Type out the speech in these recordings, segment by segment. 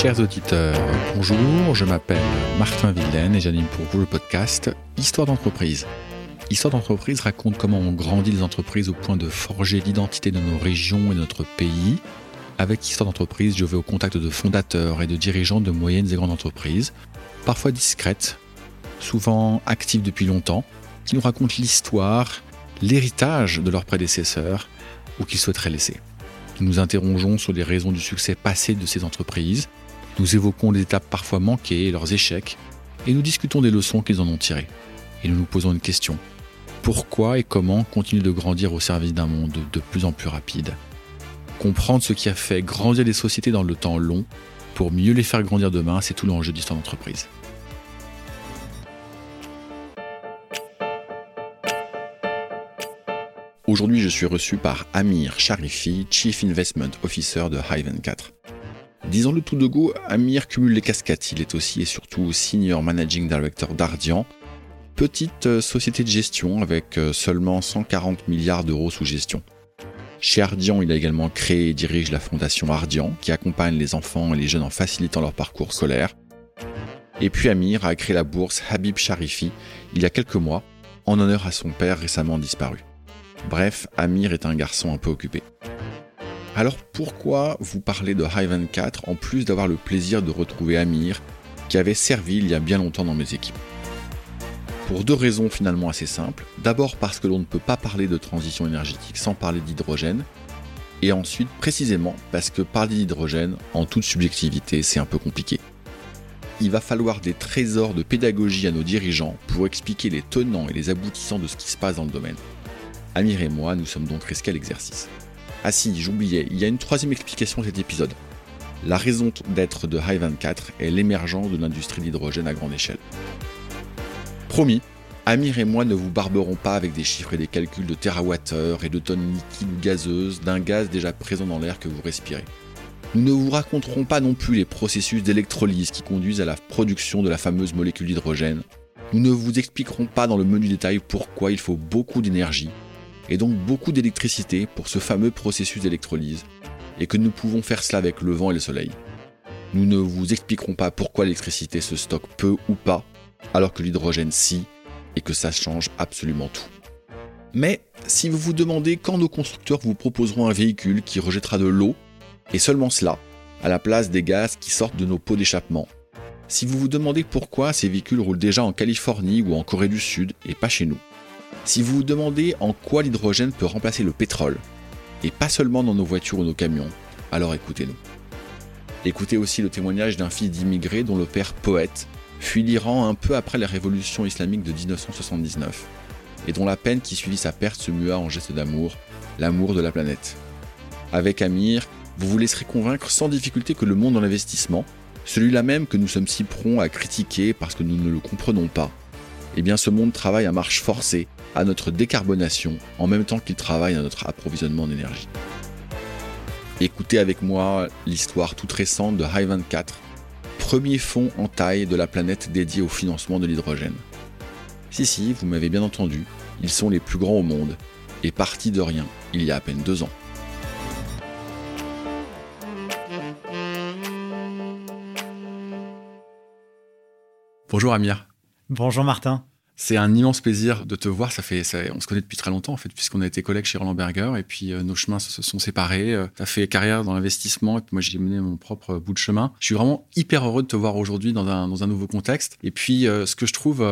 Chers auditeurs, bonjour, je m'appelle Martin Villaine et j'anime pour vous le podcast Histoire d'entreprise. Histoire d'entreprise raconte comment on grandit les entreprises au point de forger l'identité de nos régions et de notre pays. Avec Histoire d'entreprise, je vais au contact de fondateurs et de dirigeants de moyennes et grandes entreprises, parfois discrètes, souvent actives depuis longtemps, qui nous racontent l'histoire, l'héritage de leurs prédécesseurs ou qu'ils souhaiteraient laisser. Nous nous interrogeons sur les raisons du succès passé de ces entreprises, nous évoquons les étapes parfois manquées et leurs échecs, et nous discutons des leçons qu'ils en ont tirées. Et nous nous posons une question. Pourquoi et comment continuer de grandir au service d'un monde de plus en plus rapide? Comprendre ce qui a fait grandir les sociétés dans le temps long pour mieux les faire grandir demain, c'est tout l'enjeu d'histoire d'entreprise. Aujourd'hui, je suis reçu par Amir Sharifi, Chief Investment Officer de Hive24. Disons-le tout de go, Amir cumule les casquettes. Il est aussi et surtout Senior Managing Director d'Ardian, petite euh, société de gestion avec euh, seulement 140 milliards d'euros sous gestion. Chez Ardian, il a également créé et dirige la fondation Ardian, qui accompagne les enfants et les jeunes en facilitant leur parcours scolaire. Et puis Amir a créé la bourse Habib Sharifi il y a quelques mois, en honneur à son père récemment disparu. Bref, Amir est un garçon un peu occupé. Alors pourquoi vous parler de High 4 en plus d'avoir le plaisir de retrouver Amir, qui avait servi il y a bien longtemps dans mes équipes? Pour deux raisons finalement assez simples. D'abord parce que l'on ne peut pas parler de transition énergétique sans parler d'hydrogène. Et ensuite précisément parce que parler d'hydrogène, en toute subjectivité, c'est un peu compliqué. Il va falloir des trésors de pédagogie à nos dirigeants pour expliquer les tenants et les aboutissants de ce qui se passe dans le domaine. Amir et moi, nous sommes donc risqués à l'exercice. Ah si, j'oubliais, il y a une troisième explication de cet épisode. La raison d'être de High 24 est l'émergence de l'industrie d'hydrogène à grande échelle. Promis, Amir et moi ne vous barberons pas avec des chiffres et des calculs de terawattheures et de tonnes liquides ou gazeuses d'un gaz déjà présent dans l'air que vous respirez. Nous ne vous raconterons pas non plus les processus d'électrolyse qui conduisent à la production de la fameuse molécule d'hydrogène. Nous ne vous expliquerons pas dans le menu détail pourquoi il faut beaucoup d'énergie et donc beaucoup d'électricité pour ce fameux processus d'électrolyse, et que nous pouvons faire cela avec le vent et le soleil. Nous ne vous expliquerons pas pourquoi l'électricité se stocke peu ou pas, alors que l'hydrogène si, et que ça change absolument tout. Mais si vous vous demandez quand nos constructeurs vous proposeront un véhicule qui rejettera de l'eau, et seulement cela, à la place des gaz qui sortent de nos pots d'échappement, si vous vous demandez pourquoi ces véhicules roulent déjà en Californie ou en Corée du Sud et pas chez nous, si vous vous demandez en quoi l'hydrogène peut remplacer le pétrole, et pas seulement dans nos voitures ou nos camions, alors écoutez-nous. Écoutez aussi le témoignage d'un fils d'immigré dont le père poète fuit l'Iran un peu après la révolution islamique de 1979, et dont la peine qui suivit sa perte se mua en geste d'amour, l'amour de la planète. Avec Amir, vous vous laisserez convaincre sans difficulté que le monde de l'investissement, celui-là même que nous sommes si prompts à critiquer parce que nous ne le comprenons pas, eh bien ce monde travaille à marche forcée à notre décarbonation en même temps qu'il travaille à notre approvisionnement en énergie. Écoutez avec moi l'histoire toute récente de High 24, premier fonds en taille de la planète dédié au financement de l'hydrogène. Si si, vous m'avez bien entendu, ils sont les plus grands au monde et partis de rien il y a à peine deux ans. Bonjour Amir. Bonjour Martin. C'est un immense plaisir de te voir. Ça fait, on se connaît depuis très longtemps en fait, puisqu'on a été collègues chez Roland Berger et puis euh, nos chemins se, sont séparés. Euh, tu as fait carrière dans l'investissement et puis moi j'ai mené mon propre bout de chemin. Je suis vraiment hyper heureux de te voir aujourd'hui dans un, dans un nouveau contexte. Et puis euh, ce que je trouve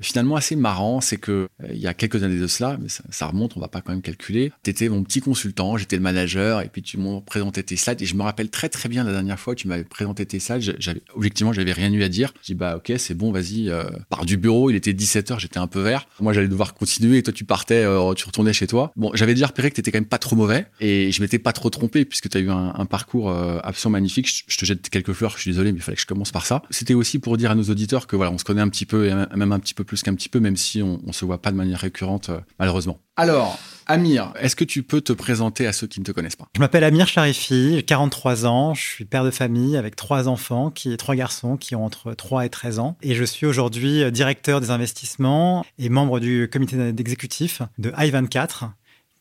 finalement assez marrant, c'est que il y a quelques années de cela, mais ça, remonte, on va pas quand même calculer. Tu étais mon petit consultant, j'étais le manager et puis tu m'as présenté tes slides et je me rappelle très très bien la dernière fois que tu m'avais présenté tes slides. J'avais objectivement j'avais rien eu à dire. J'ai dit bah ok c'est bon vas-y pars du bureau. Il était 17 j'étais un peu vert. Moi, j'allais devoir continuer toi, tu partais, euh, tu retournais chez toi. Bon, j'avais déjà repéré que t'étais quand même pas trop mauvais et je m'étais pas trop trompé puisque tu as eu un, parcours euh, absolument magnifique. Je, te jette quelques fleurs, je suis désolé, mais il fallait que je commence par ça. C'était aussi pour dire à nos auditeurs que voilà, on se connaît un petit peu et même un petit peu plus qu'un petit peu, même si on, on se voit pas de manière récurrente, euh, malheureusement. Alors, Amir, est-ce que tu peux te présenter à ceux qui ne te connaissent pas? Je m'appelle Amir Sharifi, j'ai 43 ans, je suis père de famille avec trois enfants, qui trois garçons qui ont entre 3 et 13 ans. Et je suis aujourd'hui directeur des investissements et membre du comité d'exécutif de i24,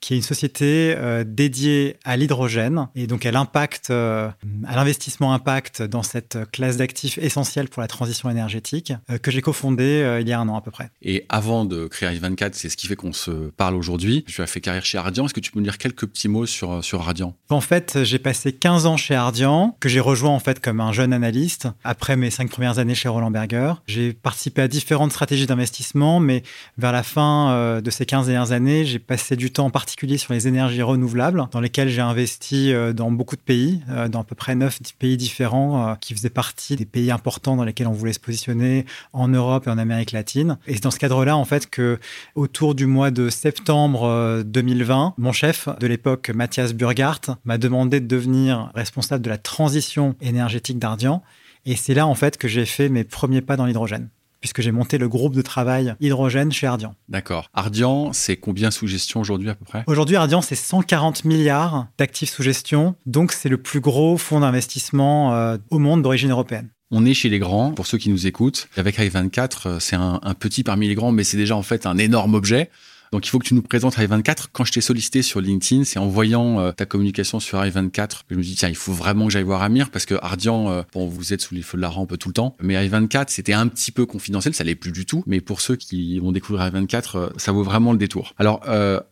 qui est une société euh, dédiée à l'hydrogène et donc à l'impact, euh, à l'investissement impact dans cette classe d'actifs essentielle pour la transition énergétique, euh, que j'ai cofondée il y a un an à peu près. Et avant de créer i24, c'est ce qui fait qu'on se parle aujourd'hui. Tu as fait carrière chez Ardian. Est-ce que tu peux me dire quelques petits mots sur, sur Ardian En fait, j'ai passé 15 ans chez Ardian, que j'ai rejoint en fait comme un jeune analyste après mes cinq premières années chez Roland Berger. J'ai participé à différentes stratégies d'investissement, mais vers la fin de ces 15 dernières années, j'ai passé du temps en particulier sur les énergies renouvelables, dans lesquelles j'ai investi euh, dans beaucoup de pays, euh, dans à peu près neuf pays différents, euh, qui faisaient partie des pays importants dans lesquels on voulait se positionner en Europe et en Amérique latine. Et c'est dans ce cadre-là, en fait, que autour du mois de septembre 2020, mon chef de l'époque, Mathias Burghardt, m'a demandé de devenir responsable de la transition énergétique d'Ardian. Et c'est là, en fait, que j'ai fait mes premiers pas dans l'hydrogène puisque j'ai monté le groupe de travail hydrogène chez Ardian. D'accord. Ardian, c'est combien sous gestion aujourd'hui à peu près? Aujourd'hui, Ardian, c'est 140 milliards d'actifs sous gestion. Donc, c'est le plus gros fonds d'investissement euh, au monde d'origine européenne. On est chez les grands, pour ceux qui nous écoutent. Avec i24, euh, c'est un, un, petit parmi les grands, mais c'est déjà en fait un énorme objet. Donc il faut que tu nous présentes i24. Quand je t'ai sollicité sur LinkedIn, c'est en voyant euh, ta communication sur i24 que je me dis tiens, il faut vraiment que j'aille voir Amir parce que Ardian, euh, bon, vous êtes sous les feux de la rampe tout le temps, mais i24 c'était un petit peu confidentiel, ça l'est plus du tout. Mais pour ceux qui vont découvrir i24, euh, ça vaut vraiment le détour. Alors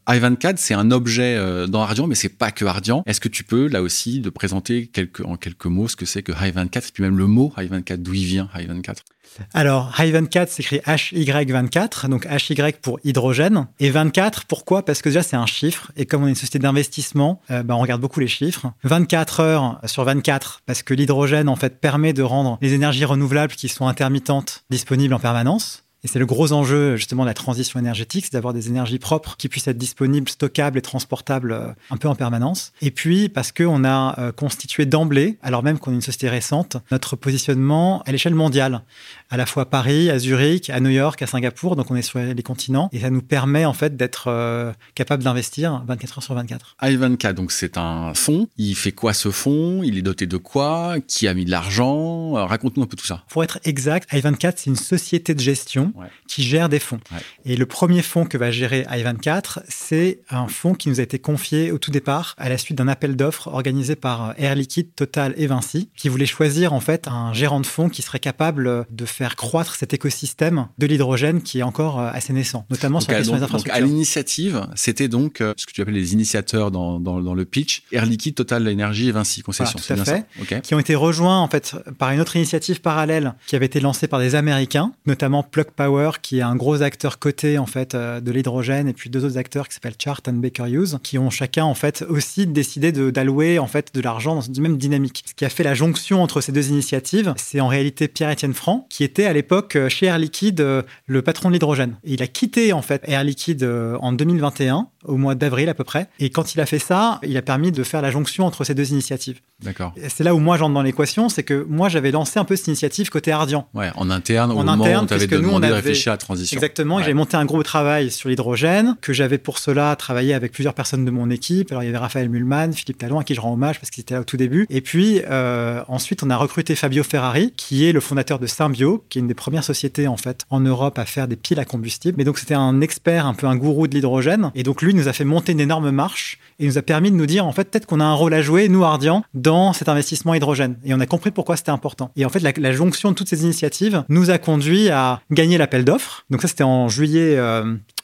i24 c'est un objet dans Ardian, mais c'est pas que Ardian. Est-ce que tu peux là aussi de présenter en quelques mots ce que c'est que i24 et puis même le mot i24, d'où il vient i24 alors, Hy24 s'écrit HY24, donc HY pour hydrogène. Et 24, pourquoi? Parce que déjà, c'est un chiffre. Et comme on est une société d'investissement, euh, bah, on regarde beaucoup les chiffres. 24 heures sur 24, parce que l'hydrogène, en fait, permet de rendre les énergies renouvelables qui sont intermittentes disponibles en permanence. Et c'est le gros enjeu justement de la transition énergétique, c'est d'avoir des énergies propres qui puissent être disponibles, stockables et transportables euh, un peu en permanence. Et puis parce qu'on a euh, constitué d'emblée, alors même qu'on est une société récente, notre positionnement à l'échelle mondiale, à la fois à Paris, à Zurich, à New York, à Singapour, donc on est sur les continents, et ça nous permet en fait d'être euh, capable d'investir 24 heures sur 24. i24, donc c'est un fonds. Il fait quoi ce fonds? Il est doté de quoi? Qui a mis de l'argent? Raconte-nous un peu tout ça. Pour être exact, i24 c'est une société de gestion qui gère des fonds. Et le premier fonds que va gérer i24, c'est un fonds qui nous a été confié au tout départ à la suite d'un appel d'offres organisé par Air Liquide, Total et Vinci, qui voulait choisir en fait un gérant de fonds qui serait capable de faire croître cet écosystème de l'hydrogène qui est encore euh, assez naissant, notamment sur la question des infrastructures. à l'initiative, c'était donc euh, ce que tu appelles les initiateurs dans, dans, le pitch, Air Liquide, Total Énergie et Vinci Concession. tout à fait. Qui ont été rejoints en fait par une autre initiative parallèle qui avait été lancée par des Américains, notamment Plug Qui est un gros acteur coté en fait euh, de l'hydrogène, et puis deux autres acteurs qui s'appellent Chart and Baker Hughes, qui ont chacun en fait aussi décidé d'allouer en fait de l'argent dans une même dynamique. Ce qui a fait la jonction entre ces deux initiatives, c'est en réalité Pierre-Étienne Franc, qui était à l'époque euh, chez Air Liquide euh, le patron de l'hydrogène. Il a quitté en fait Air Liquide en 2021, au mois d'avril à peu près, et quand il a fait ça, il a permis de faire la jonction entre ces deux initiatives. D'accord. C'est là où moi j'entre dans l'équation, c'est que moi j'avais lancé un peu cette initiative côté Ardian. Ouais, en interne, au en moment interne, où tu avais demandé de réfléchir transition. Exactement. J'ai monté un gros travail sur l'hydrogène, que j'avais pour cela travaillé avec plusieurs personnes de mon équipe. Alors, il y avait Raphaël Mulman, Philippe Talon, à qui je rends hommage parce qu'il était là au tout début. Et puis, euh, ensuite, on a recruté Fabio Ferrari, qui est le fondateur de Symbio, qui est une des premières sociétés, en fait, en Europe à faire des piles à combustible. Mais donc, c'était un expert, un peu un gourou de l'hydrogène. Et donc, lui nous a fait monter une énorme marche et nous a permis de nous dire, en fait, peut-être qu'on a un rôle à jouer, nous, Ardian, dans cet investissement hydrogène. Et on a compris pourquoi c'était important. Et en fait, la, la jonction de toutes ces initiatives nous a conduit à gagner l'appel d'offres. Donc ça, c'était en juillet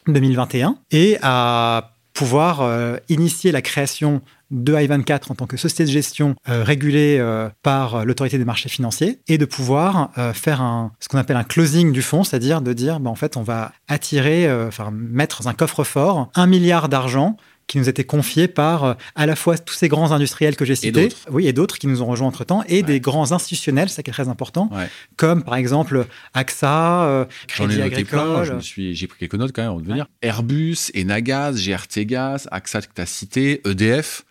2021, euh, et à pouvoir euh, initier la création de i24 en tant que société de gestion euh, régulée par l'autorité des marchés financiers et de pouvoir faire un, ce qu'on appelle un closing du fonds, c'est-à-dire de dire, bah, en fait, on va attirer, enfin, mettre dans un coffre-fort un milliard d'argent qui nous étaient confiés par euh, à la fois tous ces grands industriels que j'ai cités, oui, et d'autres qui nous ont rejoints entre-temps, et des grands institutionnels, ça qui est très important, comme par exemple AXA, euh, Crédit Agricole. j'ai pris quelques notes quand même, on va venir. Airbus, Enagaz, GRT Gaz, AXA que tu as cité, EDF,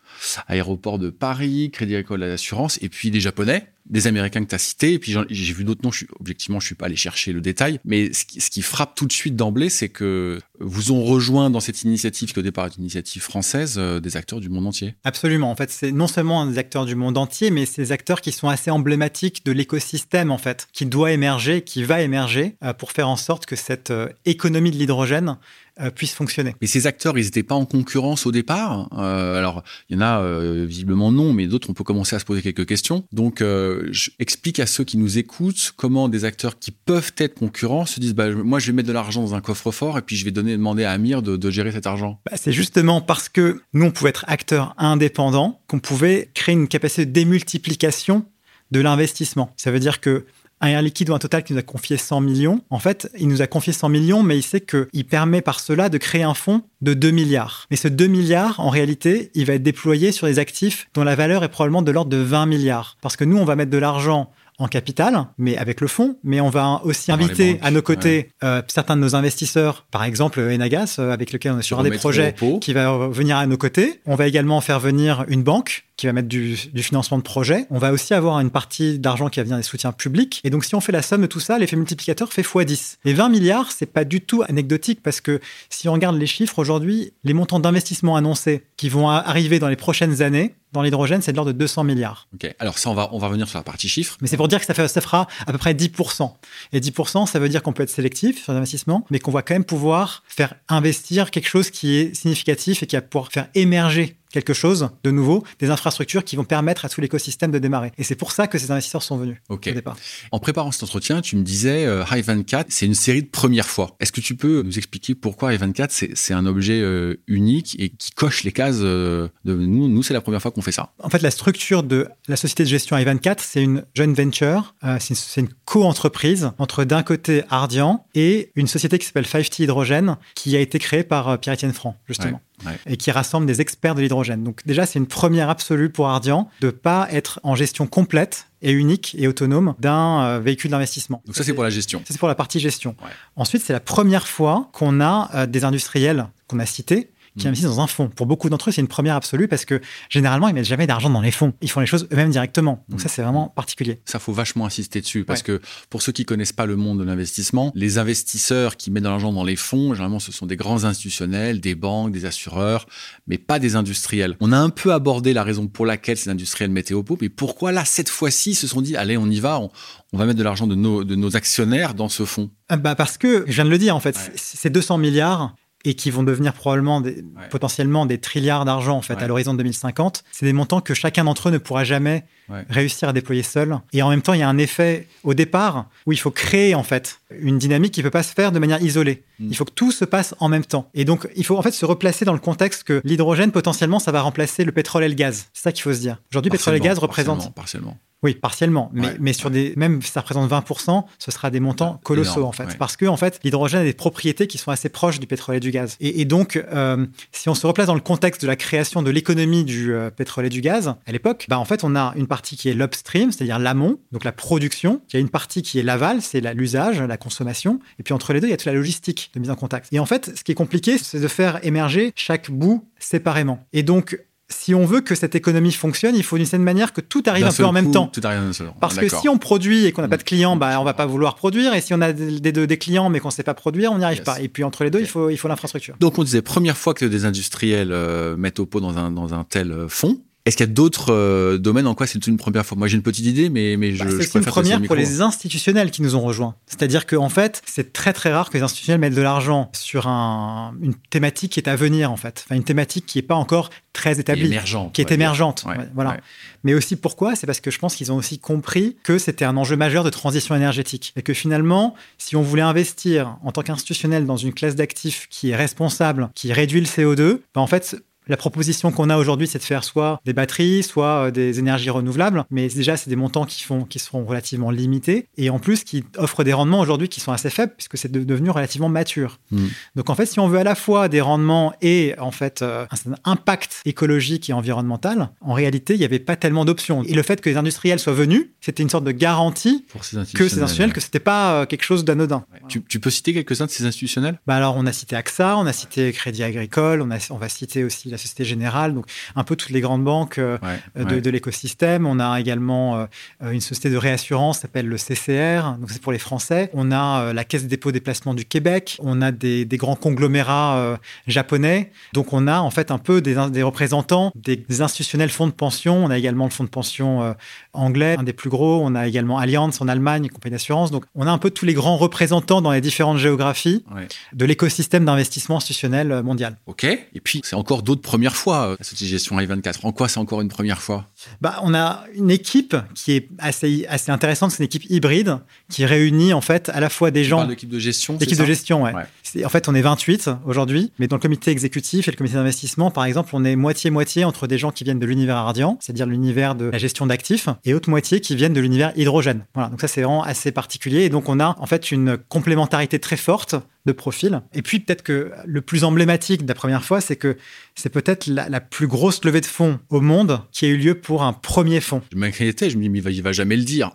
Aéroport de Paris, Crédit Agricole Assurance, et puis des Japonais. des Américains que tu as cités, et puis j'ai vu d'autres noms, je objectivement, je suis pas allé chercher le détail, mais ce qui, ce qui frappe tout de suite d'emblée, c'est que vous ont rejoint dans cette initiative, qui au départ est une initiative française, euh, des acteurs du monde entier. Absolument. En fait, c'est non seulement des acteurs du monde entier, mais ces acteurs qui sont assez emblématiques de l'écosystème, en fait, qui doit émerger, qui va émerger, euh, pour faire en sorte que cette euh, économie de l'hydrogène euh, puisse fonctionner. Mais ces acteurs, ils n'étaient pas en concurrence au départ. Euh, alors, il y en a euh, visiblement non, mais d'autres, on peut commencer à se poser quelques questions. Donc, je explique à ceux qui nous écoutent comment des acteurs qui peuvent être concurrents se disent bah, moi, je vais mettre de l'argent dans un coffre-fort et puis je vais donner, demander à Amir de, de gérer cet argent. Bah, c'est justement parce que nous, on pouvait être acteurs indépendants qu'on pouvait créer une capacité de démultiplication de l'investissement. Ça veut dire que un Air Liquide ou un Total qui nous a confié 100 millions, en fait, il nous a confié 100 millions, mais il sait qu'il permet par cela de créer un fonds de 2 milliards. Mais ce 2 milliards, en réalité, il va être déployé sur des actifs dont la valeur est probablement de l'ordre de 20 milliards. Parce que nous, on va mettre de l'argent en capital, mais avec le fonds. Mais on va aussi inviter à nos côtés euh, certains de nos investisseurs, par exemple Enagas, euh, avec lequel on est sur un des projets qui va venir à nos côtés. On va également faire venir une banque qui va mettre du, financement de projet. On va aussi avoir une partie d'argent qui va venir des soutiens publics. Et donc, si on fait la somme de tout ça, l'effet multiplicateur fait x10. Les 20 milliards, c'est pas du tout anecdotique parce que si on regarde les chiffres aujourd'hui, les montants d'investissement annoncés qui vont arriver dans les prochaines années, dans l'hydrogène, c'est de l'ordre de 200 milliards. Ok, alors ça, on va, on va revenir sur la partie chiffres. Mais c'est pour dire que ça, fait, ça fera à peu près 10%. Et 10%, ça veut dire qu'on peut être sélectif sur l'investissement, mais qu'on va quand même pouvoir faire investir quelque chose qui est significatif et qui va pouvoir faire émerger quelque chose de nouveau, des infrastructures qui vont permettre à tout l'écosystème de démarrer. Et c'est pour ça que ces investisseurs sont venus au départ. En préparant cet entretien, tu me disais euh, High 24, c'est une série de premières fois. Est-ce que tu peux nous expliquer pourquoi High 24 c'est un objet euh, unique et qui coche les cases euh, de nous Nous, c'est la première fois qu'on fait ça. En fait, la structure de la société de gestion High 24, c'est une joint venture, c'est une, co-entreprise entre d'un côté Ardian et une société qui s'appelle 5T Hydrogène qui a été créée par Pierre-Étienne Franc, justement et qui rassemble des experts de l'hydrogène. Donc déjà, c'est une première absolue pour Ardian de pas être en gestion complète et unique et autonome d'un euh, véhicule d'investissement. Donc ça, c'est pour la gestion. Ça, c'est pour la partie gestion. Ensuite, c'est la première fois qu'on a euh, des industriels qu'on a cités qui mm. investissent dans un fonds. Pour beaucoup d'entre eux, c'est une première absolue parce que généralement, ils mettent jamais d'argent dans les fonds. Ils font les choses eux-mêmes directement. Donc mm. ça, c'est vraiment particulier. Ça, faut vachement insister dessus parce que pour ceux qui connaissent pas le monde de l'investissement, les investisseurs qui mettent de l'argent dans les fonds, généralement, ce sont des grands institutionnels, des banques, des assureurs, mais pas des industriels. On a un peu abordé la raison pour laquelle ces industriels mettaient au pot, mais pourquoi là, cette fois-ci, ils se sont dit, allez, on y va, on, va mettre de l'argent de nos, de nos actionnaires dans ce fonds? Ah bah Parce que, je viens de le dire, en fait, ces 200 milliards, et qui vont devenir probablement des, potentiellement des trilliards d'argent en fait à l'horizon 2050. C'est des montants que chacun d'entre eux ne pourra jamais réussir à déployer seul. Et en même temps, il y a un effet au départ où il faut créer en fait une dynamique qui ne peut pas se faire de manière isolée. Hmm. Il faut que tout se passe en même temps. Et donc, il faut en fait se replacer dans le contexte que l'hydrogène potentiellement ça va remplacer le pétrole et le gaz. C'est ça qu'il faut se dire. Aujourd'hui, pétrole et gaz représentent partiellement. Oui, partiellement. Mais, mais sur des, même si ça représente 20%, ce sera des montants colossaux en fait. Parce que en fait, l'hydrogène a des propriétés qui sont assez proches du pétrole et du gaz. Et, donc, euh, si on se replace dans le contexte de la création de l'économie du euh, pétrole et du gaz à l'époque, bah en fait, on a une partie qui est l'upstream, c'est-à-dire l'amont, donc la production. Il y a une partie qui est l'aval, c'est l'usage, la, consommation. Et puis entre les deux, il y a toute la logistique de mise en contact. Et en fait, ce qui est compliqué, c'est de faire émerger chaque bout séparément. Et donc, si on veut que cette économie fonctionne, il faut d'une certaine manière que tout arrive un peu en même temps. Tout arrive Parce que si on produit et qu'on n'a pas de clients, bah, on va pas vouloir produire. Et si on a des, des clients mais qu'on ne sait pas produire, on n'y arrive pas. Et puis entre les deux, il faut, il faut l'infrastructure. Donc on disait, première fois que des industriels euh, mettent au pot dans un, dans un tel euh, fonds, est-ce qu'il y a d'autres euh, domaines en quoi c'est une première fois? Moi, j'ai une petite idée, mais, mais je, bah, C'est une première pour les institutionnels qui nous ont rejoints. C'est-à-dire qu'en en fait, c'est très très rare que les institutionnels mettent de l'argent sur un, une thématique qui est à venir, en fait. Enfin, une thématique qui n'est pas encore très établie, émergente, qui est émergente. voilà. Mais aussi pourquoi? C'est parce que je pense qu'ils ont aussi compris que c'était un enjeu majeur de transition énergétique et que finalement, si on voulait investir en tant qu'institutionnel dans une classe d'actifs qui est responsable, qui réduit le CO2, bah en fait, la proposition qu'on a aujourd'hui, c'est de faire soit des batteries, soit euh, des énergies renouvelables, mais déjà, c'est des montants qui, font, qui seront relativement limités et en plus qui offrent des rendements aujourd'hui qui sont assez faibles puisque c'est devenu relativement mature. Hmm. Donc en fait, si on veut à la fois des rendements et en fait euh, un impact écologique et environnemental, en réalité, il n'y avait pas tellement d'options. Et le fait que les industriels soient venus, c'était une sorte de garantie que ces institutionnels, que c'était pas euh, quelque chose d'anodin. Tu, peux citer quelques-uns de ces institutionnels? Bah Alors, on a cité AXA, on a cité Crédit Agricole, on, a, on va citer aussi la Société Générale, donc un peu toutes les grandes banques euh, de, l'écosystème. On a également une société de réassurance qui s'appelle le CCR, donc c'est pour les Français. On a la Caisse des dépôts des placements du Québec. On a des, grands conglomérats japonais. Donc on a en fait un peu des, des représentants des, institutionnels fonds de pension. On a également le fonds de pension anglais, un des plus gros. On a également Allianz en Allemagne, compagnie d'assurance. Donc on a un peu tous les grands représentants dans les différentes géographies de l'écosystème d'investissement institutionnel mondial. Ok. Et puis c'est encore d'autres premières fois cette gestion I24. En quoi c'est encore une première fois? Bah, on a une équipe qui est assez assez intéressante. C'est une équipe hybride qui réunit en fait à la fois des gens. L'équipe de gestion. L'équipe de gestion, ouais. En fait, on est 28 aujourd'hui, mais dans le comité exécutif et le comité d'investissement, par exemple, on est moitié-moitié entre des gens qui viennent de l'univers Ardian, c'est-à-dire l'univers de la gestion d'actifs, et autre moitié qui viennent de l'univers hydrogène. Voilà, donc ça c'est vraiment assez particulier. Et donc on a en fait une complémentarité très forte de profil. Et puis peut-être que le plus emblématique de la première fois, c'est que c'est peut-être la, plus grosse levée de fonds au monde qui a eu lieu pour un premier fonds. Je m'inquiétais, je me dis, mais il va, il va jamais le dire.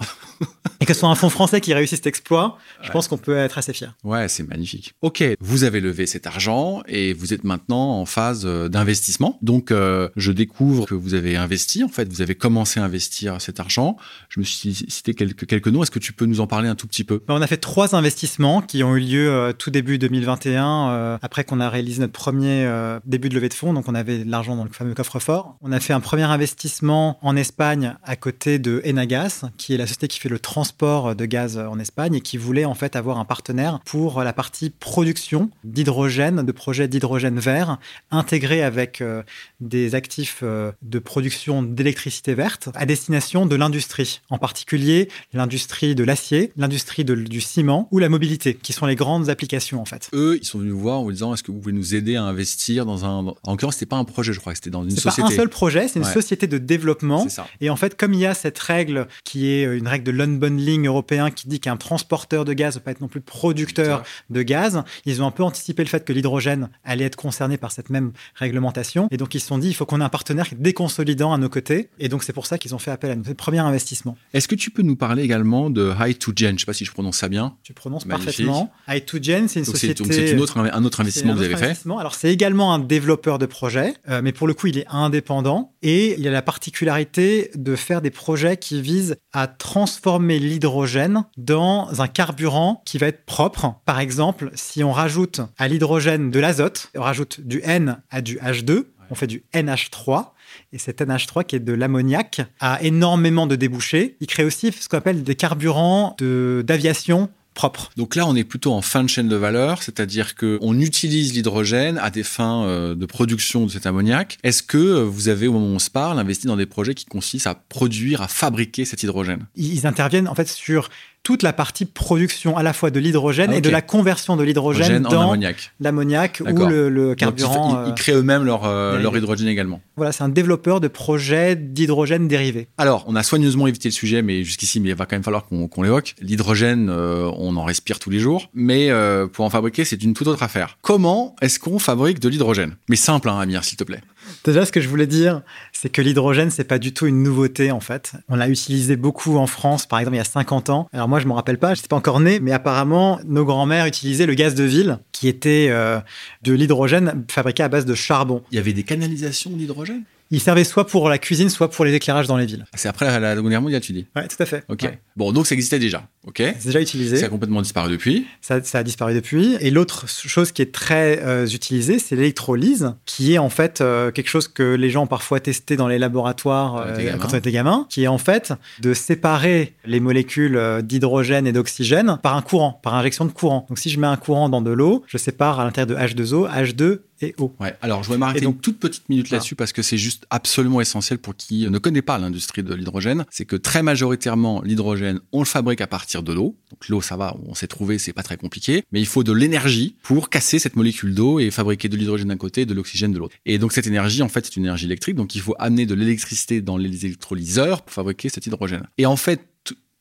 Et que ce soit un fonds français qui réussisse cet exploit, je pense qu'on peut être assez fier. Ouais, c'est magnifique. Ok, vous avez levé cet argent et vous êtes maintenant en phase euh, d'investissement. Donc, euh, je découvre que vous avez investi. En fait, vous avez commencé à investir cet argent. Je me suis cité quelques, quelques noms. Est-ce que tu peux nous en parler un tout petit peu? Ben, On a fait trois investissements qui ont eu lieu euh, tout début 2021, après qu'on a réalisé notre premier début de levée de fonds. Donc, on avait de l'argent dans le fameux coffre-fort. On a fait un premier investissement en Espagne à côté de Enagas, qui est la société qui fait le transport de gaz en Espagne et qui voulait en fait avoir un partenaire pour la partie production d'hydrogène, de projets d'hydrogène vert, intégré avec euh, des actifs euh, de production d'électricité verte à destination de l'industrie, en particulier l'industrie de l'acier, l'industrie du ciment ou la mobilité, qui sont les grandes applications en fait. Eux, ils sont venus nous voir en disant est-ce que vous pouvez nous aider à investir dans un. En l'occurrence, c'était pas un projet, je crois, c'était dans une société. C'est pas un seul projet, c'est une société de développement. Et en fait, comme il y a cette règle qui est une règle de l'unbundling européen qui dit qu'un transporteur de gaz ne peut pas être non plus producteur de gaz. Ils ont un peu anticipé le fait que l'hydrogène allait être concerné par cette même réglementation. Et donc, ils se sont dit, il faut qu'on ait un partenaire déconsolidant à nos côtés. Et donc, c'est pour ça qu'ils ont fait appel à notre premier investissement. Est-ce que tu peux nous parler également de High2Gen Je ne sais pas si je prononce ça bien. Tu prononces parfaitement. High2Gen, c'est une société. Donc, c'est autre, un autre investissement que vous avez fait. Alors, c'est également un développeur de projet, euh, mais pour le coup, il est indépendant. Et il a la particularité de faire des projets qui visent à transformer l'hydrogène dans un carburant qui va être propre. Par exemple, si on rajoute à l'hydrogène de l'azote, on rajoute du N à du H2, on fait du NH3. Et cet NH3 qui est de l'ammoniac a énormément de débouchés. Il crée aussi ce qu'on appelle des carburants d'aviation propre. Donc là, on est plutôt en fin de chaîne de valeur, c'est-à-dire qu'on utilise l'hydrogène à des fins euh, de production de cet ammoniac. Est-ce que euh, vous avez, au moment où on se parle, investi dans des projets qui consistent à produire, à fabriquer cet hydrogène? Ils interviennent en fait sur toute la partie production à la fois de l'hydrogène et de la conversion de l'hydrogène dans l'ammoniac ou le, carburant. ils, euh, créent eux-mêmes leur, euh, leur, hydrogène également. Voilà, c'est un développeur de projets d'hydrogène dérivé. Alors, on a soigneusement évité le sujet, mais jusqu'ici, mais il va quand même falloir qu'on l'évoque. L'hydrogène, euh, on en respire tous les jours, mais pour en fabriquer, c'est une toute autre affaire. Comment est-ce qu'on fabrique de l'hydrogène? Mais simple, hein, Amir, s'il te plaît. Déjà, ce que je voulais dire, c'est que l'hydrogène, c'est pas du tout une nouveauté en fait. On l'a utilisé beaucoup en France, par exemple, il y a 50 ans. Alors moi, je me rappelle pas, je n'étais pas encore né, mais apparemment, nos grands-mères utilisaient le gaz de ville, qui était euh, de l'hydrogène fabriqué à base de charbon. Il y avait des canalisations d'hydrogène? Il servait soit pour la cuisine, soit pour les éclairages dans les villes. C'est après la Seconde Guerre mondiale, tu dis? Ouais, tout à fait. Ok. Bon, donc ça existait déjà. Ok. C'est déjà utilisé. Ça a complètement disparu depuis. Ça, a disparu depuis. Et l'autre chose qui est très euh, utilisée, c'est l'électrolyse, qui est en fait euh, quelque chose que les gens ont parfois testé dans les laboratoires euh, quand on était gamin, qui est en fait de séparer les molécules d'hydrogène et d'oxygène par un courant, par injection de courant. Donc si je mets un courant dans de l'eau, je sépare à l'intérieur de H2O, H2 et eau. Ouais. Alors, je vais m'arrêter une toute petite minute là-dessus parce que c'est juste absolument essentiel pour qui ne connaît pas l'industrie de l'hydrogène. C'est que très majoritairement, l'hydrogène, on le fabrique à partir de l'eau. Donc, l'eau, ça va, on s'est trouvé, c'est pas très compliqué. Mais il faut de l'énergie pour casser cette molécule d'eau et fabriquer de l'hydrogène d'un côté et de l'oxygène de l'autre. Et donc, cette énergie, en fait, c'est une énergie électrique. Donc, il faut amener de l'électricité dans les électrolyseurs pour fabriquer cet hydrogène. Et en fait,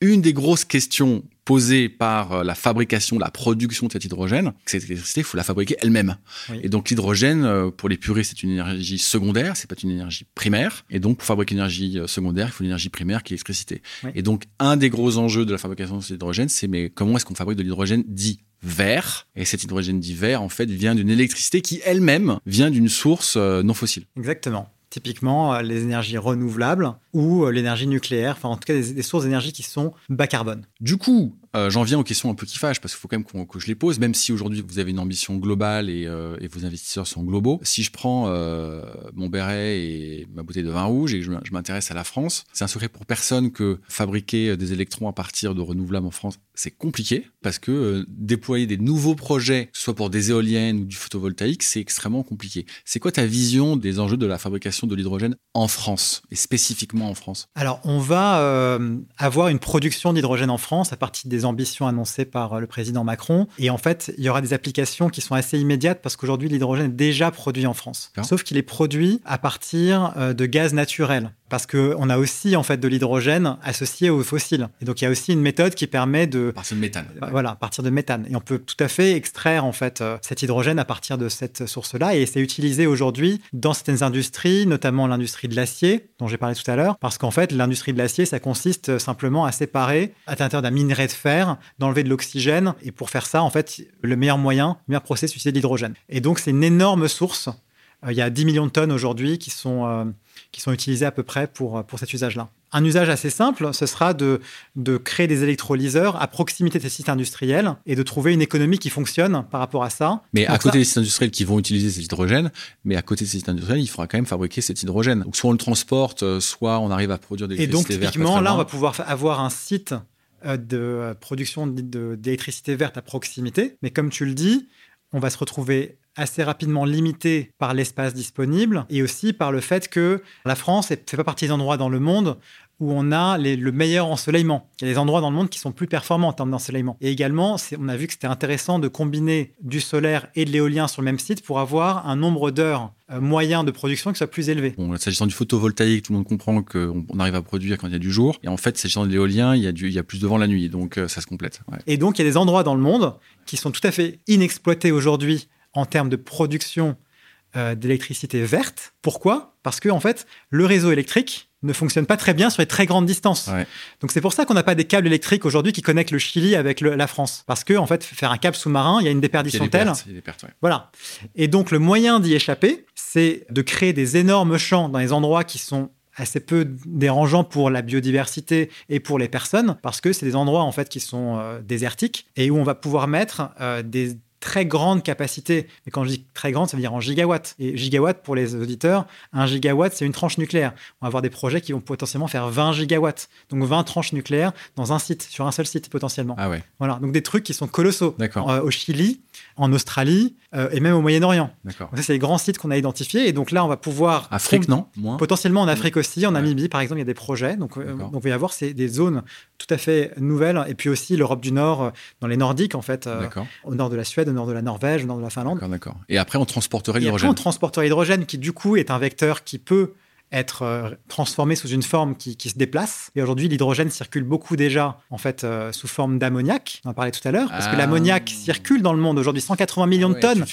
une des grosses questions posées par euh, la fabrication, la production de cet hydrogène, cette électricité, il faut la fabriquer elle-même. Et donc l'hydrogène, euh, pour les puristes, c'est une énergie secondaire, c'est pas une énergie primaire. Et donc pour fabriquer une énergie euh, secondaire, il faut une énergie primaire qui est l'électricité. Et donc un des gros enjeux de la fabrication de cet hydrogène, c'est mais comment est-ce qu'on fabrique de l'hydrogène dit vert? Et cet hydrogène dit vert, en fait, vient d'une électricité qui elle-même vient d'une source non fossile. Exactement. Typiquement, euh, les énergies renouvelables ou euh, l'énergie nucléaire, enfin en tout cas des, sources d'énergie qui sont bas carbone. Du coup, euh, j'en viens aux questions un peu qui fâchent, parce qu'il faut quand même que je les pose, même si aujourd'hui vous avez une ambition globale et, euh, vos investisseurs sont globaux. Si je prends euh, mon béret et ma bouteille de vin rouge et je, je m'intéresse à la France, c'est un secret pour personne que fabriquer des électrons à partir de renouvelables en France, c'est compliqué, parce que déployer des nouveaux projets, soit pour des éoliennes ou du photovoltaïque, c'est extrêmement compliqué. C'est quoi ta vision des enjeux de la fabrication de l'hydrogène en France, et spécifiquement en France? Alors, on va avoir une production d'hydrogène en France à partir des ambitions annoncées par euh, le président Macron. Et en fait, il y aura des applications qui sont assez immédiates parce qu'aujourd'hui, l'hydrogène est déjà produit en France. Sauf qu'il est produit à partir euh, de gaz naturel parce qu'on a aussi en fait de l'hydrogène associé aux fossiles. Et donc il y a aussi une méthode qui permet de à partir de méthane. Bah, voilà, à partir de méthane. Et on peut tout à fait extraire en fait euh, cet hydrogène à partir de cette source-là. Et c'est utilisé aujourd'hui dans certaines industries, notamment l'industrie de l'acier dont j'ai parlé tout à l'heure, parce qu'en fait l'industrie de l'acier ça consiste simplement à séparer à l'intérieur d'un minerai de fer, d'enlever de l'oxygène. Et pour faire ça en fait le meilleur moyen, le meilleur procès, c'est l'hydrogène. Et donc c'est une énorme source. Euh, il y a 10 millions de tonnes aujourd'hui qui sont euh, qui sont utilisés à peu près pour, pour cet usage-là. Un usage assez simple, ce sera de, de créer des électrolyseurs à proximité de ces sites industriels et de trouver une économie qui fonctionne par rapport à ça. Mais à côté des sites industriels qui vont utiliser cet hydrogène, mais à côté de ces sites industriels, il faudra quand même fabriquer cet hydrogène. Donc soit on le transporte, euh, soit on arrive à produire des Et donc typiquement, là, on va pouvoir avoir un site euh, de production d'électricité verte à proximité. Mais comme tu le dis, on va se retrouver assez rapidement limité par l'espace disponible et aussi par le fait que la France ne fait pas partie des endroits dans le monde où on a le meilleur ensoleillement. Il y a des endroits dans le monde qui sont plus performants en termes d'ensoleillement. Et également, on a vu que c'était intéressant de combiner du solaire et de l'éolien sur le même site pour avoir un nombre d'heures euh, moyen de production qui soit plus élevé. Bon, s'agissant du photovoltaïque, tout le monde comprend qu'on on arrive à produire quand il y a du jour. Et en fait, s'agissant de l'éolien, il, y a il y a plus de vent la nuit. Donc, euh, ça se complète. Et donc, il y a des endroits dans le monde qui sont tout à fait inexploités aujourd'hui en termes de production euh, d'électricité verte. Pourquoi? Parce que en fait, le réseau électrique ne fonctionne pas très bien sur les très grandes distances. Donc c'est pour ça qu'on n'a pas des câbles électriques aujourd'hui qui connectent le Chili avec la France. Parce que en fait, faire un câble sous-marin, il y a une déperdition telle. Voilà. Et donc le moyen d'y échapper, c'est de créer des énormes champs dans les endroits qui sont assez peu dérangeants pour la biodiversité et pour les personnes, parce que c'est des endroits en fait qui sont euh, désertiques et où on va pouvoir mettre euh, des très grande capacité. Mais quand je dis très grande, ça veut dire en gigawatts. Et gigawatts, pour les auditeurs, un gigawatt, c'est une tranche nucléaire. On va avoir des projets qui vont potentiellement faire 20 gigawatts. Donc 20 tranches nucléaires dans un site, sur un seul site potentiellement. Ah ouais. Voilà. Donc des trucs qui sont colossaux. D'accord. Euh, au Chili, en Australie euh, et même au Moyen-Orient. D'accord. Ça, c'est les grands sites qu'on a identifiés. Et donc là, on va pouvoir. Afrique, non Moins. Potentiellement en Afrique aussi. En Namibie, par exemple, il y a des projets. Donc, euh, donc il va y avoir des zones tout à fait nouvelles. Et puis aussi l'Europe du Nord, dans les Nordiques, en fait. au nord de la Suède, au nord de la Norvège, de la Finlande. D'accord, Et après, on transporterait l'hydrogène. On transporterait l'hydrogène, qui du coup est un vecteur qui peut être euh, transformé sous une forme qui, se déplace. Et aujourd'hui, l'hydrogène circule beaucoup déjà, en fait, euh, sous forme d'ammoniac. On en parlait tout à l'heure, parce que ah. l'ammoniac circule dans le monde aujourd'hui, 180 millions de tonnes.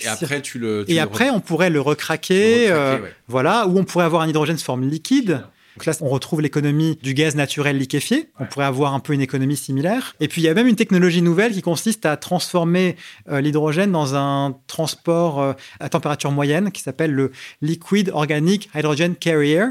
et après, tu le. et après, on pourrait le recraquer, euh, voilà, ou on pourrait avoir un hydrogène sous forme liquide. Donc là, on retrouve l'économie du gaz naturel liquéfié. On pourrait avoir un peu une économie similaire. Et puis, il y a même une technologie nouvelle qui consiste à transformer euh, l'hydrogène dans un transport euh, à température moyenne qui s'appelle le Liquid Organic Hydrogen Carrier.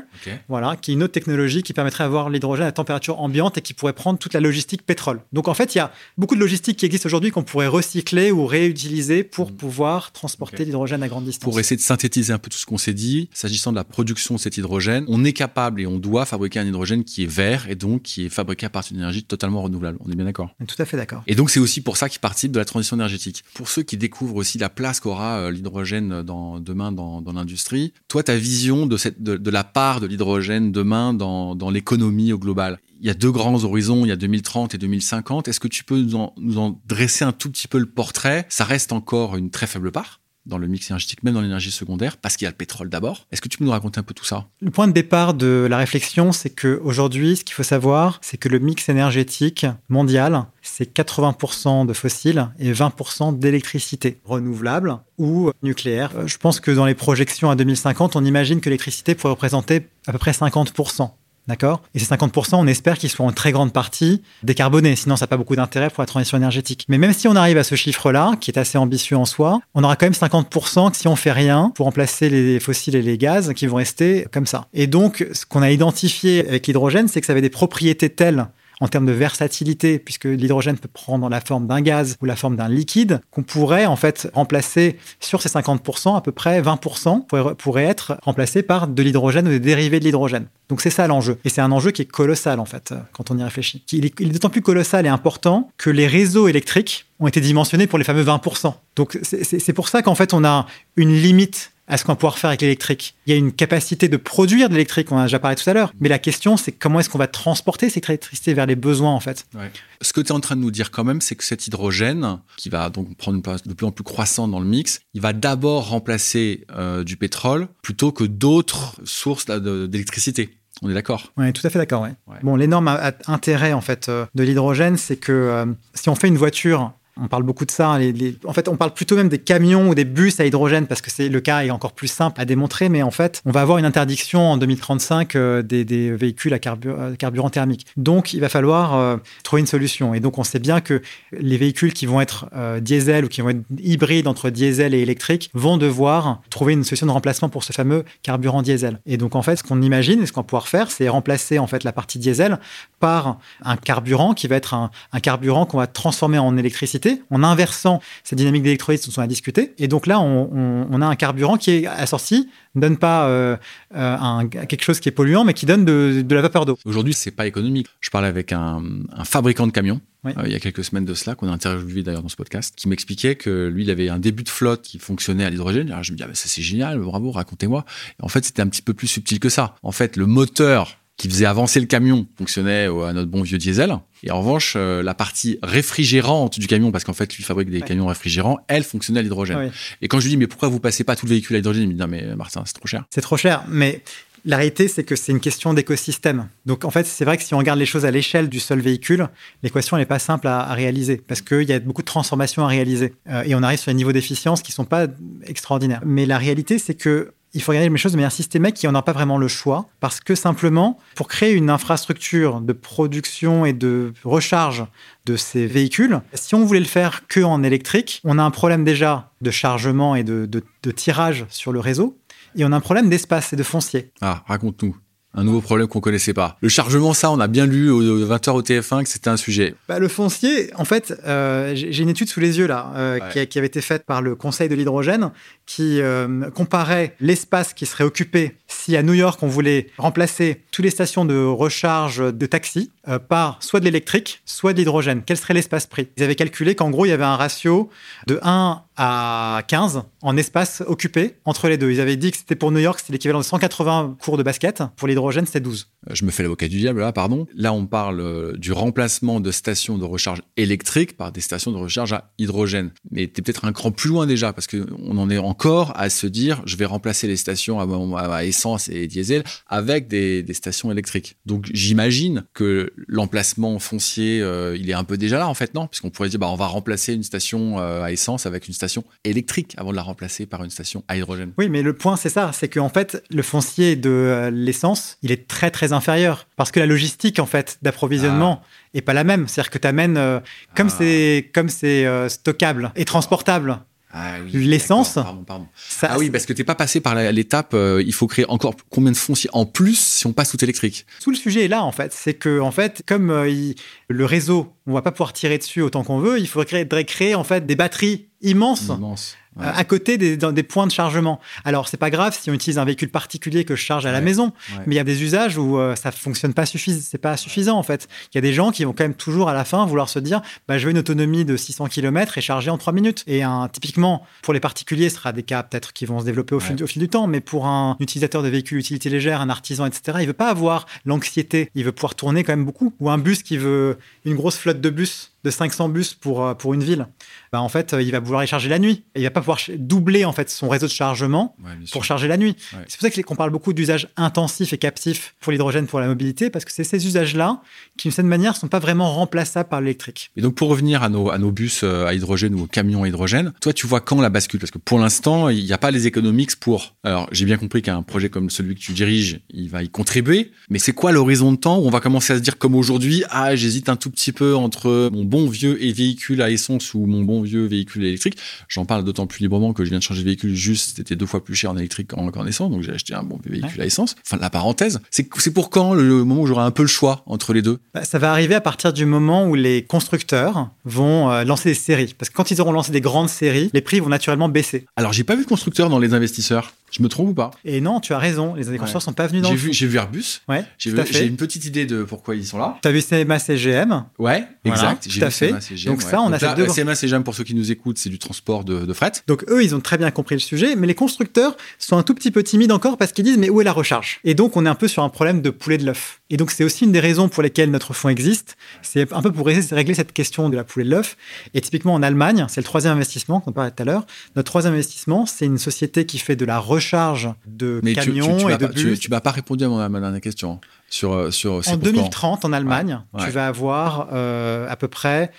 Voilà, qui est une autre technologie qui permettrait d'avoir l'hydrogène à température ambiante et qui pourrait prendre toute la logistique pétrole. Donc, en fait, il y a beaucoup de logistique qui existe aujourd'hui qu'on pourrait recycler ou réutiliser pour mm. pouvoir transporter l'hydrogène à grande distance. Pour essayer de synthétiser un peu tout ce qu'on s'est dit, s'agissant de la production de cet hydrogène, on est capable et on on doit fabriquer un hydrogène qui est vert et donc qui est fabriqué à partir d'une énergie totalement renouvelable. On est bien d'accord? Tout à fait d'accord. Et donc c'est aussi pour ça qu'il participe de la transition énergétique. Pour ceux qui découvrent aussi la place qu'aura euh, l'hydrogène dans, demain dans, l'industrie, toi ta vision de, cette, de, la part de l'hydrogène demain dans, l'économie au global, il y a deux grands horizons, il y a 2030 et 2050. Est-ce que tu peux nous en, nous en dresser un tout petit peu le portrait? Ça reste encore une très faible part? Dans le mix énergétique, même dans l'énergie secondaire, parce qu'il y a le pétrole d'abord. Est-ce que tu peux nous raconter un peu tout ça? Le point de départ de la réflexion, c'est qu'aujourd'hui, ce qu'il faut savoir, c'est que le mix énergétique mondial, c'est 80% de fossiles et 20% d'électricité renouvelable ou nucléaire. Je pense que dans les projections à 2050, on imagine que l'électricité pourrait représenter à peu près 50% D'accord? Et ces 50%, on espère qu'ils soient en très grande partie décarbonés. Sinon, ça n'a pas beaucoup d'intérêt pour la transition énergétique. Mais même si on arrive à ce chiffre-là, qui est assez ambitieux en soi, on aura quand même 50% que si on fait rien pour remplacer les fossiles et les gaz qui vont rester comme ça. Et donc, ce qu'on a identifié avec l'hydrogène, c'est que ça avait des propriétés telles en termes de versatilité, puisque l'hydrogène peut prendre la forme d'un gaz ou la forme d'un liquide, qu'on pourrait en fait remplacer sur ces 50%, à peu près 20% pourrait, être remplacé par de l'hydrogène ou des dérivés de l'hydrogène. Donc c'est ça l'enjeu. Et c'est un enjeu qui est colossal en fait, quand on y réfléchit. Il est, il est d'autant plus colossal et important que les réseaux électriques ont été dimensionnés pour les fameux 20%. Donc c'est pour ça qu'en fait on a une limite à ce qu'on va pouvoir faire avec l'électrique. Il y a une capacité de produire de l'électrique, on en a déjà parlé tout à l'heure, mais la question c'est comment est-ce qu'on va transporter cette électricité vers les besoins en fait? Ouais. Ce que tu es en train de nous dire quand même, c'est que cet hydrogène, qui va donc prendre une place de plus en plus croissante dans le mix, il va d'abord remplacer euh, du pétrole plutôt que d'autres sources d'électricité. On est d'accord? Oui, tout à fait d'accord. Ouais. Ouais. Bon, l'énorme intérêt en fait euh, de l'hydrogène, c'est que euh, si on fait une voiture on parle beaucoup de ça. Hein. En fait, on parle plutôt même des camions ou des bus à hydrogène parce que c'est le cas est encore plus simple à démontrer. Mais en fait, on va avoir une interdiction en 2035 euh, des, véhicules à euh, carburant thermique. Donc, il va falloir euh, trouver une solution. Et donc, on sait bien que les véhicules qui vont être diesel ou qui vont être hybrides entre diesel et électrique vont devoir trouver une solution de remplacement pour ce fameux carburant diesel. Et donc, en fait, ce qu'on imagine et ce qu'on va pouvoir faire, c'est remplacer en fait la partie diesel par un carburant qui va être un, un carburant qu'on va transformer en électricité en inversant cette dynamique d'électrolyse dont on a discuté. Et donc là, on, on, on, a un carburant qui est assorti, ne donne pas euh, un, quelque chose qui est polluant, mais qui donne de, de la vapeur d'eau. Aujourd'hui, c'est pas économique. Je parlais avec un, un fabricant de camions. Oui. Euh, il y a quelques semaines de cela, qu'on a interviewé d'ailleurs dans ce podcast, qui m'expliquait que lui, il avait un début de flotte qui fonctionnait à l'hydrogène. Alors je me dis, ah, ça c'est génial, bravo, racontez-moi. En fait, c'était un petit peu plus subtil que ça. En fait, le moteur qui faisait avancer le camion fonctionnait à notre bon vieux diesel. Et en revanche, euh, la partie réfrigérante du camion, parce qu'en fait, lui fabrique des ouais. camions réfrigérants, elle fonctionnait à l'hydrogène. Ouais. Et quand je lui dis, mais pourquoi vous passez pas tout le véhicule à l'hydrogène Il me dit, non, mais Martin, c'est trop cher. C'est trop cher, mais la réalité, c'est que c'est une question d'écosystème. Donc, en fait, c'est vrai que si on regarde les choses à l'échelle du seul véhicule, l'équation n'est pas simple à, à, réaliser parce qu'il y a beaucoup de transformations à réaliser euh, et on arrive sur des niveaux d'efficience qui sont pas extraordinaires. Mais la réalité, c'est que il faut regarder les choses de manière systémique et on n'a pas vraiment le choix parce que simplement, pour créer une infrastructure de production et de recharge de ces véhicules, si on voulait le faire que en électrique, on a un problème déjà de chargement et de, de, de tirage sur le réseau et on a un problème d'espace et de foncier. Ah, raconte-nous un nouveau problème qu'on connaissait pas. Le chargement, ça, on a bien lu au 20h au TF1 que c'était un sujet. Bah, le foncier, en fait, euh, j'ai une étude sous les yeux là, euh, ouais. qui, avait été faite par le Conseil de l'hydrogène, qui euh, comparait l'espace qui serait occupé si à New York on voulait remplacer toutes les stations de recharge de taxi par soit de l'électrique, soit de l'hydrogène. Quel serait l'espace pris Ils avaient calculé qu'en gros, il y avait un ratio de 1 à 15 en espace occupé entre les deux. Ils avaient dit que c'était pour New York, c'était l'équivalent de 180 cours de basket. Pour l'hydrogène, c'était 12. Je me fais l'avocat du diable là, pardon. Là, on parle euh, du remplacement de stations de recharge électrique par des stations de recharge à hydrogène. Mais tu es peut-être un cran plus loin déjà, parce qu'on en est encore à se dire, je vais remplacer les stations à, essence et diesel avec des, des stations électriques. Donc j'imagine que l'emplacement foncier, euh, il est un peu déjà là en fait, non? Puisqu'on pourrait dire, bah, on va remplacer une station euh, à essence avec une station électrique avant de la remplacer par une station à hydrogène. Oui, mais le point c'est ça, c'est qu'en fait, le foncier de euh, l'essence, il est très très inférieur. Parce que la logistique en fait d'approvisionnement ah. est pas la même. C'est-à-dire que tu amènes, euh, comme ah. c'est comme c'est euh, stockable et transportable, ah oui, l'essence. Pardon, pardon. Ça, ah oui, parce que t'es pas passé par l'étape. Euh, il faut créer encore combien de fonciers en plus si on passe tout électrique? Tout le sujet est là en fait. C'est que en fait, comme euh, il, le réseau, on va pas pouvoir tirer dessus autant qu'on veut. Il faudrait créer, créer en fait des batteries immenses. Immense. Ouais. à côté des, des, points de chargement. Alors, c'est pas grave si on utilise un véhicule particulier que je charge à ouais. la maison, ouais. mais il y a des usages où euh, ça fonctionne pas suffisant, c'est pas suffisant en fait. Il y a des gens qui vont quand même toujours à la fin vouloir se dire, bah, je veux une autonomie de 600 km et charger en 3 minutes. Et un, typiquement, pour les particuliers, ce sera des cas peut-être qui vont se développer au, fil, au fil du temps, mais pour un utilisateur de véhicules utilité légère, un artisan, etc., il veut pas avoir l'anxiété, il veut pouvoir tourner quand même beaucoup. Ou un bus qui veut une grosse flotte de bus de 500 bus pour, pour une ville, bah en fait, il va vouloir y charger la nuit. Et il va pas pouvoir doubler en fait son réseau de chargement pour charger la nuit. C'est pour ça qu'on parle beaucoup d'usages intensifs et captifs pour l'hydrogène pour la mobilité, parce que c'est ces usages-là qui, d'une certaine manière, ne sont pas vraiment remplaçables par l'électrique. Et donc, pour revenir à nos, à nos bus euh, à hydrogène ou aux camions à hydrogène, toi, tu vois quand la bascule? Parce que pour l'instant, il n'y a pas les économiques pour. Alors, j'ai bien compris qu'un projet comme celui que tu diriges, il va y contribuer, mais c'est quoi l'horizon de temps où on va commencer à se dire comme aujourd'hui, ah, j'hésite un tout petit peu entre mon bon vieux et véhicule à essence ou mon bon vieux véhicule électrique. J'en parle d'autant plus librement que je viens de changer de véhicule juste, c'était deux fois plus cher en électrique qu'en essence, donc j'ai acheté un bon véhicule à essence. Enfin, la parenthèse, c'est pour quand le moment où j'aurai un peu le choix entre les deux? Bah, Ça va arriver à partir du moment où les constructeurs vont euh, lancer des séries. Parce que quand ils auront lancé des grandes séries, les prix vont naturellement baisser. Alors, j'ai pas vu de constructeurs dans les investisseurs. Je me trompe ou pas? Et non, tu as raison. Les constructeurs ne sont pas venus dans j'ai le vu, J'ai vu Airbus. Ouais, j'ai une petite idée de pourquoi ils sont là. Tu as vu CMA CGM Ouais, exact. Tout à fait. Donc ça, on a fait deux... CMA CGM, pour ceux qui nous écoutent, c'est du transport de, de, fret. Donc eux, ils ont très bien compris le sujet, mais les constructeurs sont un tout petit peu timides encore parce qu'ils disent mais où est la recharge? Et donc on est un peu sur un problème de poulet de l'œuf. Et donc c'est aussi une des raisons pour lesquelles notre fonds existe. C'est un peu pour régler cette question de la poulet de l'œuf. Et typiquement en Allemagne, c'est le troisième investissement qu'on parlait tout à l'heure. Notre troisième investissement, c'est une société qui fait de la recharge de Mais camions tu, et de bus. Tu, m'as pas répondu à, ma dernière question. Sur, euh, sur, en 2030, en Allemagne, tu vas avoir euh, à peu près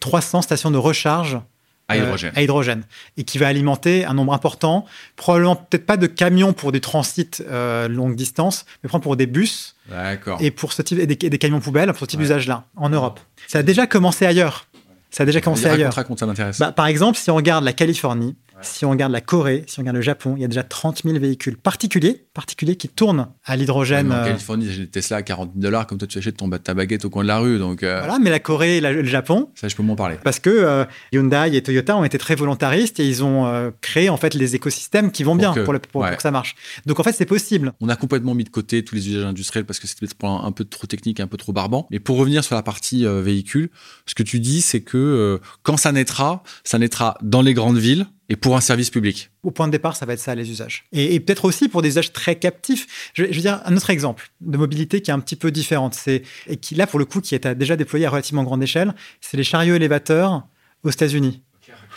300 stations de recharge à hydrogène. à hydrogène. Et qui va alimenter un nombre important, probablement peut-être pas de camions pour des transits euh, longue distance, mais pour des bus. Et pour ce type, et des, camions poubelles pour ce type d'usage-là, en Europe. Ça a déjà commencé ailleurs. Ça a déjà commencé ailleurs. Raconte, ça m'intéresse. Bah, par exemple, si on regarde la Californie, si on regarde la Corée, si on regarde le Japon, il y a déjà 30 000 véhicules particuliers, particuliers qui tournent à l'hydrogène. en euh, Californie, j'ai des Tesla à 40 dollars, comme toi tu achètes ton, ta baguette au coin de la rue. Donc, euh, Voilà, mais la Corée et le Japon. Ça, je peux m'en parler. Parce que euh, Hyundai et Toyota ont été très volontaristes et ils ont créé en fait les écosystèmes qui vont bien pour, que ça marche. Donc en fait, c'est possible. On a complètement mis de côté tous les usages industriels parce que c'était un, un peu trop technique, un peu trop barbant. Mais pour revenir sur la partie véhicule, ce que tu dis, c'est que quand ça naîtra, ça naîtra dans les grandes villes et pour un service public. Au point de départ, ça va être ça, les usages. Et, peut-être aussi pour des usages très captifs. Je, je, veux dire, un autre exemple de mobilité qui est un petit peu différente, c'est, et qui, là, pour le coup, qui est déjà déployé à relativement grande échelle, c'est les chariots élévateurs aux États-Unis.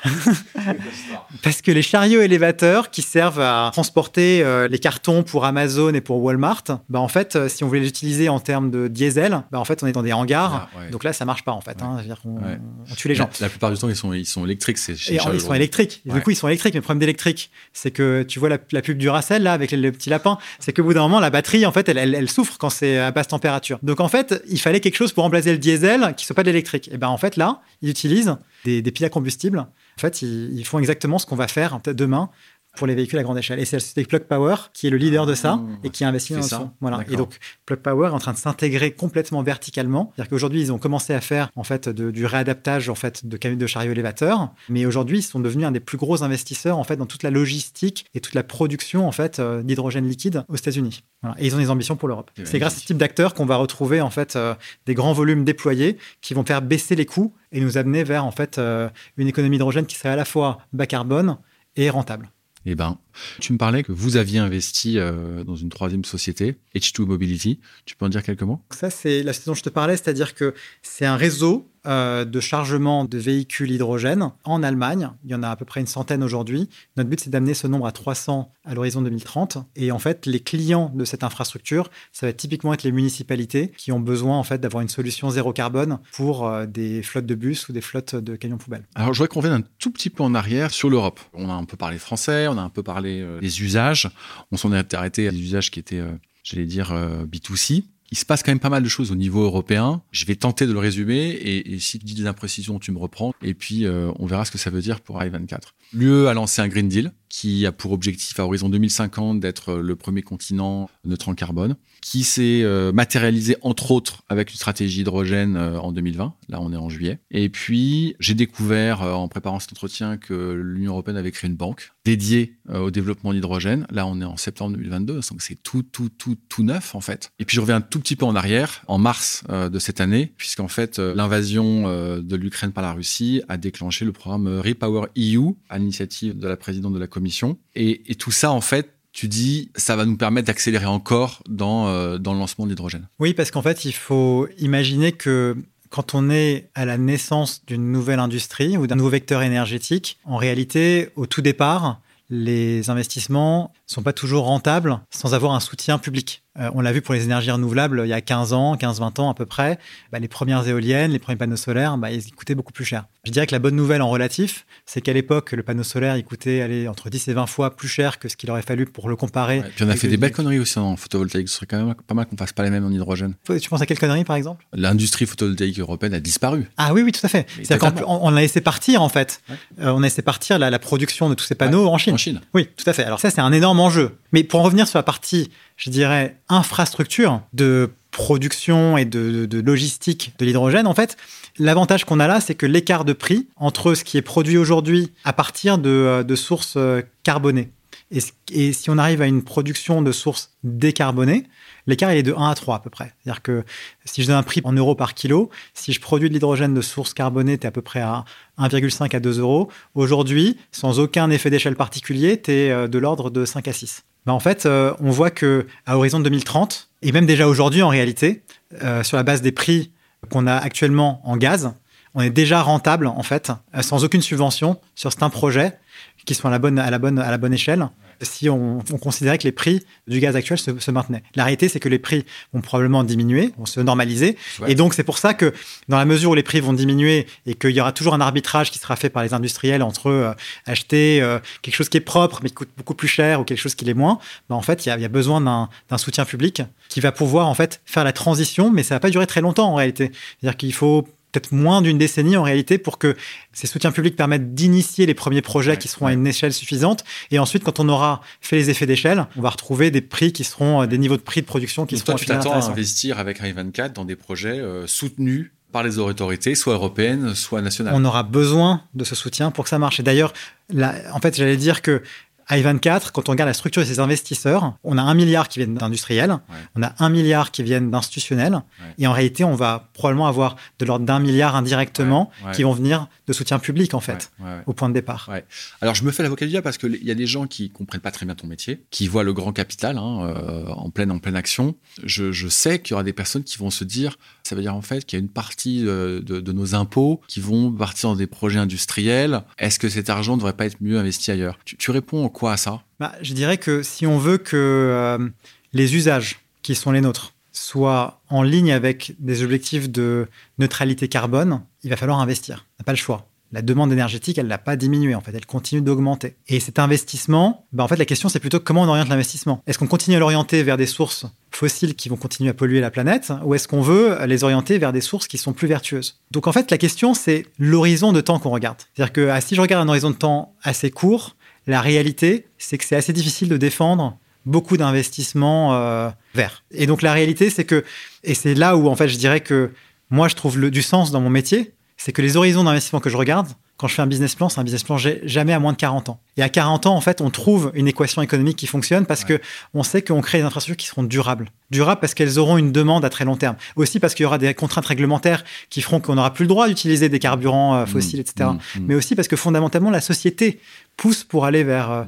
Parce que les chariots élévateurs qui servent à transporter euh, les cartons pour Amazon et pour Walmart, bah en fait, euh, si on voulait les utiliser en termes de diesel, bah en fait, on est dans des hangars. Ah, donc là, ça marche pas en fait. Hein. on, tue les gens. La, plupart du temps, ils sont, ils sont électriques. Ces, et ils sont électriques. du coup, ils sont électriques. Mais le problème d'électrique, c'est que tu vois la, pub du Racel là avec les, petits lapins, c'est que bout d'un moment, la batterie, en fait, elle, elle, souffre quand c'est à basse température. Donc en fait, il fallait quelque chose pour remplacer le diesel qui soit pas de l'électrique. Et ben en fait, là, ils utilisent des, des piles à combustible. En fait, ils, font exactement ce qu'on va faire demain pour les véhicules à grande échelle. Et c'est la société Plug Power qui est le leader de ça ah, et qui a investi dans ça. Voilà. Et donc Plug Power est en train de s'intégrer complètement verticalement. C'est-à-dire qu'aujourd'hui ils ont commencé à faire en fait du réadaptage en fait de camions de chariot élévateur, mais aujourd'hui ils sont devenus un des plus gros investisseurs en fait dans toute la logistique et toute la production en fait euh, d'hydrogène liquide aux États-Unis. Et ils ont des ambitions pour l'Europe. C'est grâce à ce type d'acteurs qu'on va retrouver en fait euh, des grands volumes déployés qui vont faire baisser les coûts et nous amener vers en fait euh, une économie d'hydrogène qui serait à la fois bas carbone et rentable. Eh ben, tu me parlais que vous aviez investi euh, dans une troisième société, H2 Mobility. Tu peux en dire quelques mots? Ça, c'est la situation dont je te parlais, c'est-à-dire que c'est un réseau euh, de chargement de véhicules hydrogène en Allemagne. Il y en a à peu près une centaine aujourd'hui. Notre but, c'est d'amener ce nombre à 300 à l'horizon 2030. Et en fait, les clients de cette infrastructure, ça va typiquement être les municipalités qui ont besoin en fait d'avoir une solution zéro carbone pour euh, des flottes de bus ou des flottes de camions poubelles. Alors, je voudrais qu'on revienne un tout petit peu en arrière sur l'Europe. On a un peu parlé français, on a un peu parlé euh, des usages. On s'en est arrêté à des usages qui étaient, j'allais dire, B2C il se passe quand même pas mal de choses au niveau européen. Je vais tenter de le résumer et, si tu dis des imprécisions, tu me reprends. Et puis, euh, on verra ce que ça veut dire pour I24. L'UE a lancé un Green Deal qui a pour objectif à horizon 2050 d'être le premier continent neutre en carbone, qui s'est euh, matérialisé entre autres avec une stratégie hydrogène euh, en 2020. Là, on est en juillet. Et puis, j'ai découvert en préparant cet entretien que l'Union européenne avait créé une banque dédiée au développement d'hydrogène. Là, on est en septembre 2022, donc c'est tout, tout, tout, tout neuf en fait. Et puis, je reviens un tout petit peu en arrière, en mars de cette année, puisqu'en fait, l'invasion de l'Ukraine par la Russie a déclenché le programme Repower EU à l'initiative de la présidente de la commission. Et, tout ça, en fait, tu dis, ça va nous permettre d'accélérer encore dans, euh, dans le lancement de l'hydrogène. Oui, parce qu'en fait, il faut imaginer que quand on est à la naissance d'une nouvelle industrie ou d'un nouveau vecteur énergétique, en réalité, au tout départ, les investissements sont pas toujours rentables sans avoir un soutien public. Euh, on l'a vu pour les énergies renouvelables il y a 15 ans, 15-20 ans à peu près. Bah, les premières éoliennes, les premiers panneaux solaires, bah, ils coûtaient beaucoup plus cher. Je dirais que la bonne nouvelle en relatif, c'est qu'à l'époque, le panneau solaire, il coûtait aller, entre 10 et 20 fois plus cher que ce qu'il aurait fallu pour le comparer. puis on a fait des belles conneries aussi en photovoltaïque. Ce serait quand même pas mal qu'on fasse pas les mêmes en hydrogène. Tu penses à quelle connerie, par exemple? L'industrie photovoltaïque européenne a disparu. Ah oui, oui, tout à fait. C'est-à-dire qu'on on a laissé partir, en fait. Euh, on a laissé partir la, la, production de tous ces panneaux en Chine. En Chine. Oui, tout à fait. Alors ça, c'est un énorme enjeu. Mais pour en revenir sur la partie, je dirais, infrastructure de production et de, logistique de l'hydrogène, en fait, l'avantage qu'on a là, c'est que l'écart de prix entre ce qui est produit aujourd'hui à partir de, sources euh, carbonées et, si on arrive à une production de sources décarbonées, l'écart il est de 1 à 3 à peu près. C'est-à-dire que si je donne un prix en euros par kilo, si je produis de l'hydrogène de source carbonée, tu es à peu près à 1,5 à 2 euros. Aujourd'hui, sans aucun effet d'échelle particulier, tu es euh, de l'ordre de 5 à 6. Ben, en fait, euh, on voit que à horizon 2030, et même déjà aujourd'hui en réalité, euh, sur la base des prix qu'on a actuellement en gaz, on est déjà rentable en fait, sans aucune subvention sur certains projets qui sont à la bonne, à la bonne, à la bonne échelle si on, considérait que les prix du gaz actuel se, maintenaient. La réalité, c'est que les prix vont probablement diminuer, vont se normaliser. Et donc, c'est pour ça que dans la mesure où les prix vont diminuer et qu'il y aura toujours un arbitrage qui sera fait par les industriels entre euh, acheter euh, quelque chose qui est propre mais qui coûte beaucoup plus cher ou quelque chose qui l'est moins, bah, en fait, il y, a, besoin d'un soutien public qui va pouvoir en fait faire la transition, mais ça va pas durer très longtemps en réalité. C'est-à-dire qu'il faut peut-être moins d'une décennie en réalité pour que ces soutiens publics permettent d'initier les premiers projets qui seront à une échelle suffisante. Et ensuite, quand on aura fait les effets d'échelle, on va retrouver des prix qui seront euh, des niveaux de prix de production qui seront toi, tu t'attends à investir avec Rai 24 dans des projets euh, soutenus par les autorités, soit européennes, soit nationales. On aura besoin de ce soutien pour que ça marche. Et d'ailleurs, en fait, j'allais dire que i24, quand on regarde la structure de ses investisseurs, on a un milliard qui viennent d'industriels, on a un milliard qui viennent d'institutionnels, et en réalité, on va probablement avoir de l'ordre d'un milliard indirectement qui vont venir de soutien public, en fait, au point de départ. Alors, je me fais l'avocat du diable parce qu'il y a des gens qui comprennent pas très bien ton métier, qui voient le grand capital hein, euh, en, pleine, en pleine action. Je, je sais qu'il y aura des personnes qui vont se dire, ça veut dire en fait qu'il y a une partie de, de, nos impôts qui vont partir dans des projets industriels. Est-ce que cet argent ne devrait pas être mieux investi ailleurs? Tu, réponds quoi à ça? Bah, Je dirais que si on veut que euh, les usages qui sont les nôtres soient en ligne avec des objectifs de neutralité carbone, il va falloir investir. On n'a pas le choix la demande énergétique, elle n'a pas diminué, en fait, elle continue d'augmenter. Et cet investissement, bah, en fait, la question, c'est plutôt comment on oriente l'investissement. Est-ce qu'on continue à l'orienter vers des sources fossiles qui vont continuer à polluer la planète, ou est-ce qu'on veut les orienter vers des sources qui sont plus vertueuses? Donc, en fait, la question, c'est l'horizon de temps qu'on regarde. C'est-à-dire que ah, si je regarde un horizon de temps assez court, la réalité, c'est que c'est assez difficile de défendre beaucoup d'investissements euh, verts. Et donc, la réalité, c'est que, et c'est là où, en fait, je dirais que moi, je trouve du sens dans mon métier, c'est que les horizons d'investissement que je regarde, quand je fais un business plan, c'est un business plan jamais à moins de 40 ans. Et à 40 ans, en fait, on trouve une équation économique qui fonctionne parce que on sait qu'on crée des infrastructures qui seront durables. Durables parce qu'elles auront une demande à très long terme. Aussi parce qu'il y aura des contraintes réglementaires qui feront qu'on n'aura plus le droit d'utiliser des carburants euh, fossiles, mmh, etc. Mmh, mmh. Mais aussi parce que fondamentalement, la société pousse pour aller vers euh,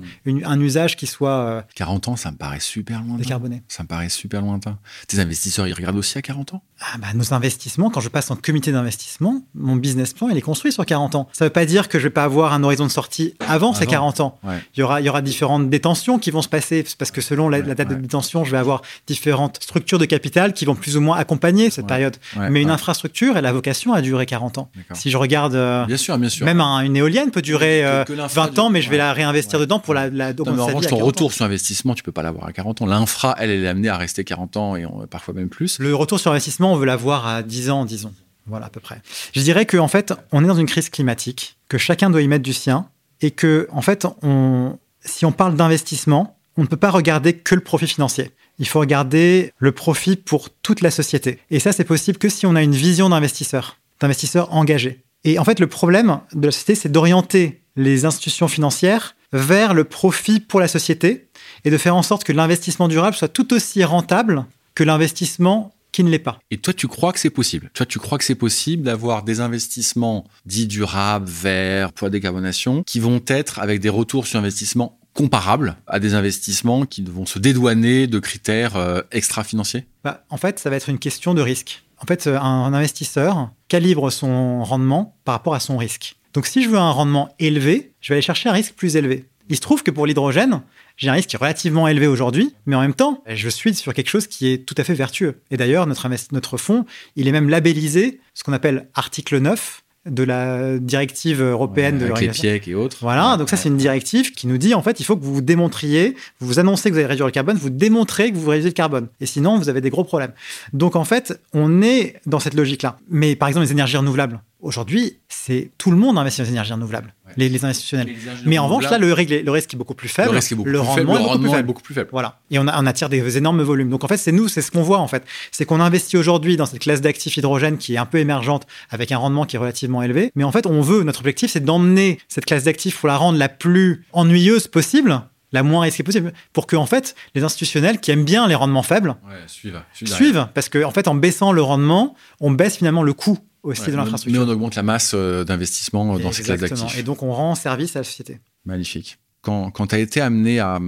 un usage qui soit... 40 euh, ans, ça me paraît super lointain. Décarboné. Ça me paraît super lointain. Tes investisseurs, ils regardent aussi à 40 ans? Ah bah, Nos investissements, quand je passe en comité d'investissement, mon business plan, il est construit sur 40 ans. Ça ne veut pas dire que je vais pas avoir un horizon de sortie avant, ces 40 ans. Il, y aura, il y aura différentes détentions qui vont se passer, parce que selon la, date de détention, je vais avoir différentes structures de capital qui vont plus ou moins accompagner cette période. Mais une infrastructure, elle a vocation à durer 40 ans. Si je regarde... Euh, bien sûr, bien sûr. Même une éolienne peut durer 20 ans, mais je vais la réinvestir dedans pour la, la non, en revanche, ton retour sur investissement, tu peux pas l'avoir à 40 ans. L'infra, elle, elle est amenée à rester 40 ans et parfois même plus. Le retour sur investissement, on veut l'avoir à 10 ans, disons. Voilà, à peu près. Je dirais qu'en en fait, on est dans une crise climatique, que chacun doit y mettre du sien, et que, en fait, on, si on parle d'investissement, on ne peut pas regarder que le profit financier. Il faut regarder le profit pour toute la société. Et ça, c'est possible que si on a une vision d'investisseur, d'investisseur engagé. Et en fait, le problème de la société, c'est d'orienter les institutions financières vers le profit pour la société et de faire en sorte que l'investissement durable soit tout aussi rentable que l'investissement qui ne l'est pas. Et toi, tu crois que c'est possible? Toi, tu crois que c'est possible d'avoir des investissements dits durables, verts, pour la décarbonation, qui vont être avec des retours sur investissement comparables à des investissements qui vont se dédouaner de critères euh, extra-financiers? Bah, En fait, ça va être une question de risque. En fait, un investisseur calibre son rendement par rapport à son risque. Donc si je veux un rendement élevé, je vais aller chercher un risque plus élevé. Il se trouve que pour l'hydrogène, j'ai un risque relativement élevé aujourd'hui, mais en même temps, je suis sur quelque chose qui est tout à fait vertueux. Et d'ailleurs, notre, notre fonds, il est même labellisé, ce qu'on appelle article 9, de la directive européenne de les et autres. Voilà, donc ça c'est une directive qui nous dit en fait il faut que vous vous démontriez, vous vous annoncez que vous allez réduire le carbone, vous démontrez que vous réduisez le carbone. Et sinon vous avez des gros problèmes. Donc en fait on est dans cette logique-là. Mais par exemple les énergies renouvelables, Aujourd'hui, c'est tout le monde investit dans les énergies renouvelables, les, institutionnels. Mais en revanche, là, le, le, risque est beaucoup plus faible. Le, rendement, est, beaucoup plus faible. Voilà. Et on, attire des énormes volumes. Donc en fait, c'est nous, c'est ce qu'on voit en fait. C'est qu'on investit aujourd'hui dans cette classe d'actifs hydrogène qui est un peu émergente avec un rendement qui est relativement élevé. Mais en fait, on veut, notre objectif, c'est d'emmener cette classe d'actifs pour la rendre la plus ennuyeuse possible la moins risquée possible, pour que en fait les institutionnels qui aiment bien les rendements faibles suivent, suivent, parce que en fait en baissant le rendement, on baisse finalement le coût aussi de l'infrastructure. Mais on augmente la masse euh, d'investissement dans ces classes d'actifs. Et donc on rend service à la société. Magnifique. Quand, quand tu as été amené à,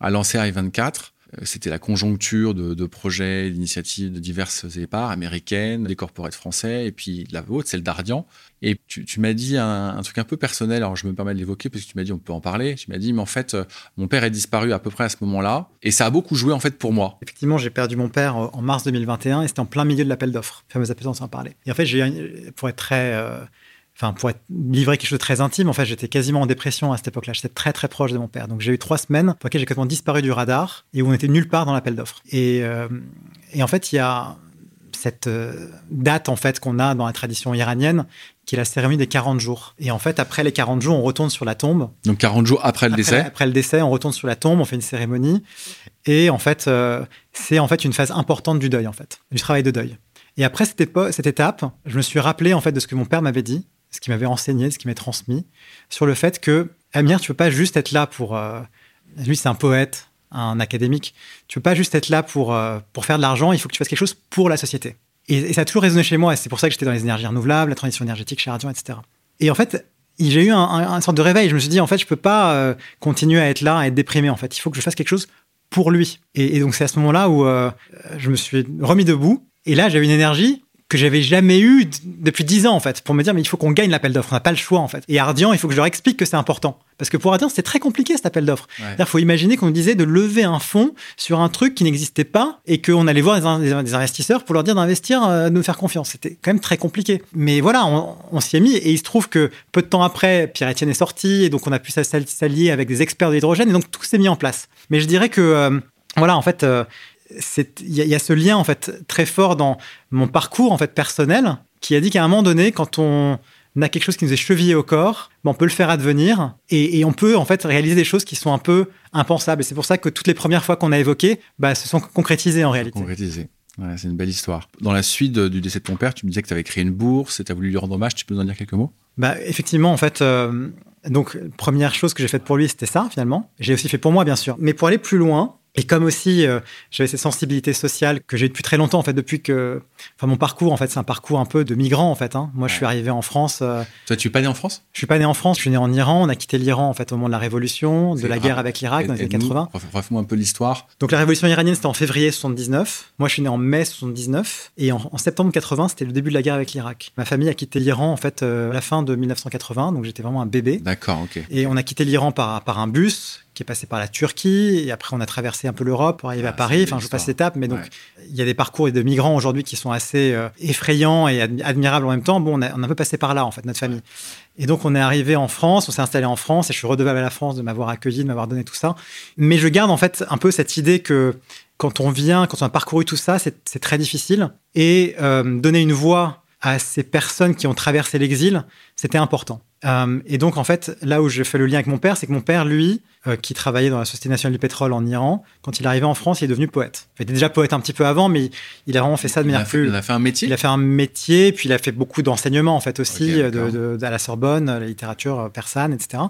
à lancer i24, euh, c'était la conjoncture de, projets, d'initiatives de diverses épargnes américaines, des corporates français, et puis la vôtre, celle d'Ardian. Et tu, m'as dit un, truc un peu personnel, alors je me permets de l'évoquer parce que tu m'as dit on peut en parler. Tu m'as dit, mais en fait, euh, mon père est disparu à peu près à ce moment-là, et ça a beaucoup joué en fait pour moi. Effectivement, j'ai perdu mon père euh, en mars 2021, et c'était en plein milieu de l'appel d'offres, fameux appel d'offres, en parler. Et en fait, j'ai, pour être très enfin pour être livré quelque chose de très intime, en fait, j'étais quasiment en dépression à cette époque-là. J'étais très très proche de mon père. Donc j'ai eu trois semaines pour lesquelles j'ai complètement disparu du radar et où on était nulle part dans l'appel d'offres. Et, euh, et, en fait, il y a cette euh, date en fait qu'on a dans la tradition iranienne qui est la cérémonie des 40 jours. Et en fait, après les 40 jours, on retourne sur la tombe. Donc 40 jours après le décès Après le décès, on retourne sur la tombe, on fait une cérémonie. Et en fait, euh, c'est en fait une phase importante du deuil, en fait, du travail de deuil. Et après cette, cette étape, je me suis rappelé en fait de ce que mon père m'avait dit ce qui m'avait enseigné, ce qui m'est transmis, sur le fait que, Amir, tu peux pas juste être là pour... Euh, lui, c'est un poète, un académique. Tu peux pas juste être là pour, euh, pour faire de l'argent, il faut que tu fasses quelque chose pour la société. Et, ça a toujours résonné chez moi, c'est pour ça que j'étais dans les énergies renouvelables, la transition énergétique chez Radion, etc. Et en fait, j'ai eu un, sorte de réveil. Je me suis dit, en fait, je peux pas euh, continuer à être là, à être déprimé. En fait, il faut que je fasse quelque chose pour lui. Et, donc, c'est à ce moment-là où je me suis remis debout. Et là, j'avais une énergie que j'avais jamais eu depuis dix ans en fait pour me dire mais il faut qu'on gagne l'appel d'offres. On n'a pas le choix en fait. Et Ardian il faut que je leur explique que c'est important. Parce que pour Ardian c'était très compliqué cet appel d'offres. Il faut imaginer qu'on disait de lever un fonds sur un truc qui n'existait pas et qu'on allait voir des, investisseurs pour leur dire d'investir euh, de nous faire confiance. C'était quand même très compliqué. Mais voilà on, s'y est mis et il se trouve que peu de temps après Pierre-Etienne est sorti et donc on a pu s'allier avec des experts de l'hydrogène et donc tout s'est mis en place. Mais je dirais que euh, voilà en fait euh, il y, a ce lien en fait très fort dans mon parcours en fait personnel qui a dit qu'à un moment donné, quand on a quelque chose qui nous est chevillé au corps, ben, on peut le faire advenir et, on peut en fait réaliser des choses qui sont un peu impensables. Et c'est pour ça que toutes les premières fois qu'on a évoqué, bah, se sont concrétisées en réalité. Concrétisées. c'est une belle histoire. Dans la suite du décès de ton père, tu me disais que tu avais créé une bourse et tu as voulu lui rendre hommage. Tu peux nous en dire quelques mots? Bah, Effectivement, en fait, euh, donc, première chose que j'ai faite pour lui, c'était ça, finalement. J'ai aussi fait pour moi, bien sûr. Mais pour aller plus loin, et comme aussi, euh, j'avais cette sensibilité sociale que j'ai depuis très longtemps, en fait, depuis que. Enfin, mon parcours, en fait, c'est un parcours un peu de migrant, en fait. Hein. Moi, je suis arrivé en France. Euh, Toi, tu es pas né en France? Je suis pas né en France, je suis né en Iran. On a quitté l'Iran, en fait, au moment de la Révolution, de la guerre avec l'Irak dans les années 80. Raconte-moi un peu l'histoire. Donc, la Révolution iranienne, c'était en février 79. Moi, je suis né en mai 79. Et en, septembre 80, c'était le début de la guerre avec l'Irak. Ma famille a quitté l'Iran, en fait, euh, à la fin de 1980. Donc, j'étais vraiment un bébé. D'accord, ok. Et on a quitté l'Iran par, par un bus qui est passé par la Turquie, et après on a traversé un peu l'Europe pour arriver à ah, Paris. Enfin, je passe l'étape, mais donc il y a des parcours de migrants aujourd'hui qui sont assez euh, effrayants et admirables en même temps. Bon, on a, un peu passé par là, en fait, notre famille. Et donc on est arrivé en France, on s'est installé en France, et je suis redevable à la France de m'avoir accueilli, de m'avoir donné tout ça. Mais je garde en fait un peu cette idée que quand on vient, quand on a parcouru tout ça, c'est très difficile. Et euh, donner une voix à ces personnes qui ont traversé l'exil, c'était important. Euh, et donc, en fait, là où je fais le lien avec mon père, c'est que mon père, lui, euh, qui travaillait dans la Société nationale du pétrole en Iran, quand il est arrivé en France, il est devenu poète. Il était déjà poète un petit peu avant, mais il a vraiment fait ça de manière plus. Il a fait un métier. Il a fait un métier, puis il a fait beaucoup d'enseignements en fait aussi, de, à la Sorbonne, la littérature euh, persane, etc.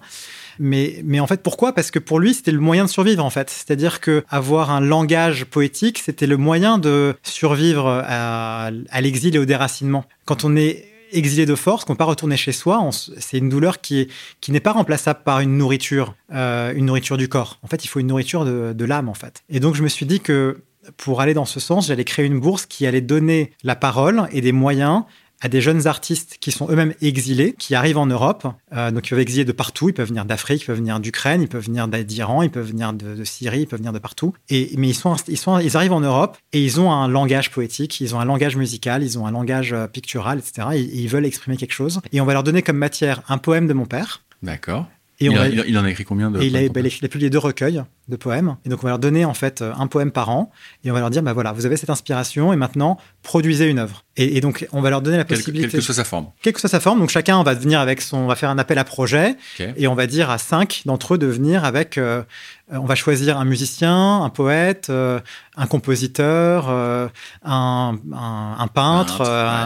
Mais, mais en fait, pourquoi? Parce que pour lui, c'était le moyen de survivre, en fait. C'est-à-dire que avoir un langage poétique, c'était le moyen de survivre à, à l'exil et au déracinement. Quand on est exilé de force, qu'on ne peut pas retourner chez soi, c'est une douleur qui, qui n'est pas remplaçable par une nourriture, euh, une nourriture du corps. En fait, il faut une nourriture de, l'âme, en fait. Et donc, je me suis dit que pour aller dans ce sens, j'allais créer une bourse qui allait donner la parole et des moyens à des jeunes artistes qui sont eux-mêmes exilés, qui arrivent en Europe. Euh, donc, ils peuvent exiler de partout. Ils peuvent venir d'Afrique, ils peuvent venir d'Ukraine, ils peuvent venir d'Iran, ils peuvent venir de, Syrie, ils peuvent venir de partout. Et, mais ils, sont, ils, sont, ils arrivent en Europe et ils ont un langage poétique, ils ont un langage musical, ils ont un langage euh, pictural, etc. et ils veulent exprimer quelque chose. Et on va leur donner comme matière un poème de mon père. D'accord il, en a écrit combien de il, a, bah, il a publié deux recueils de poèmes. Et donc, on va leur donner en fait un poème par an. Et on va leur dire, bah voilà, vous avez cette inspiration et maintenant, produisez une œuvre. Et, donc, on va leur donner la possibilité. Quelle que soit sa forme. Quelle que soit sa forme. Donc, chacun va venir avec son. On va faire un appel à projet. Et on va dire à cinq d'entre eux de venir avec. Euh, on va choisir un musicien, un poète, euh, un compositeur, euh, un, un, peintre,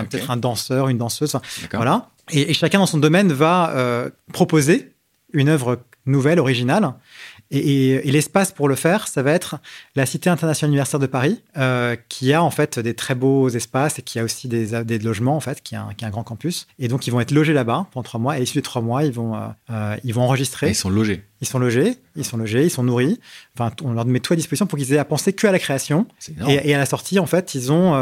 peut-être un danseur, une danseuse. Voilà. Et, et, chacun dans son domaine va proposer une œuvre nouvelle, originale. Et, l'espace pour le faire, ça va être la Cité internationale universitaire de Paris, euh, qui a en fait des très beaux espaces et qui a aussi des, des logements en fait, qui a, un, qui a, un, grand campus. Et donc ils vont être logés là-bas pendant trois mois. Et issus des trois mois, ils vont, euh, euh, ils vont enregistrer. ils sont logés. Ils sont logés, ils sont logés, ils sont nourris. Enfin, on leur met tout à disposition pour qu'ils aient à penser que à la création. Et, et, à la sortie, en fait, ils ont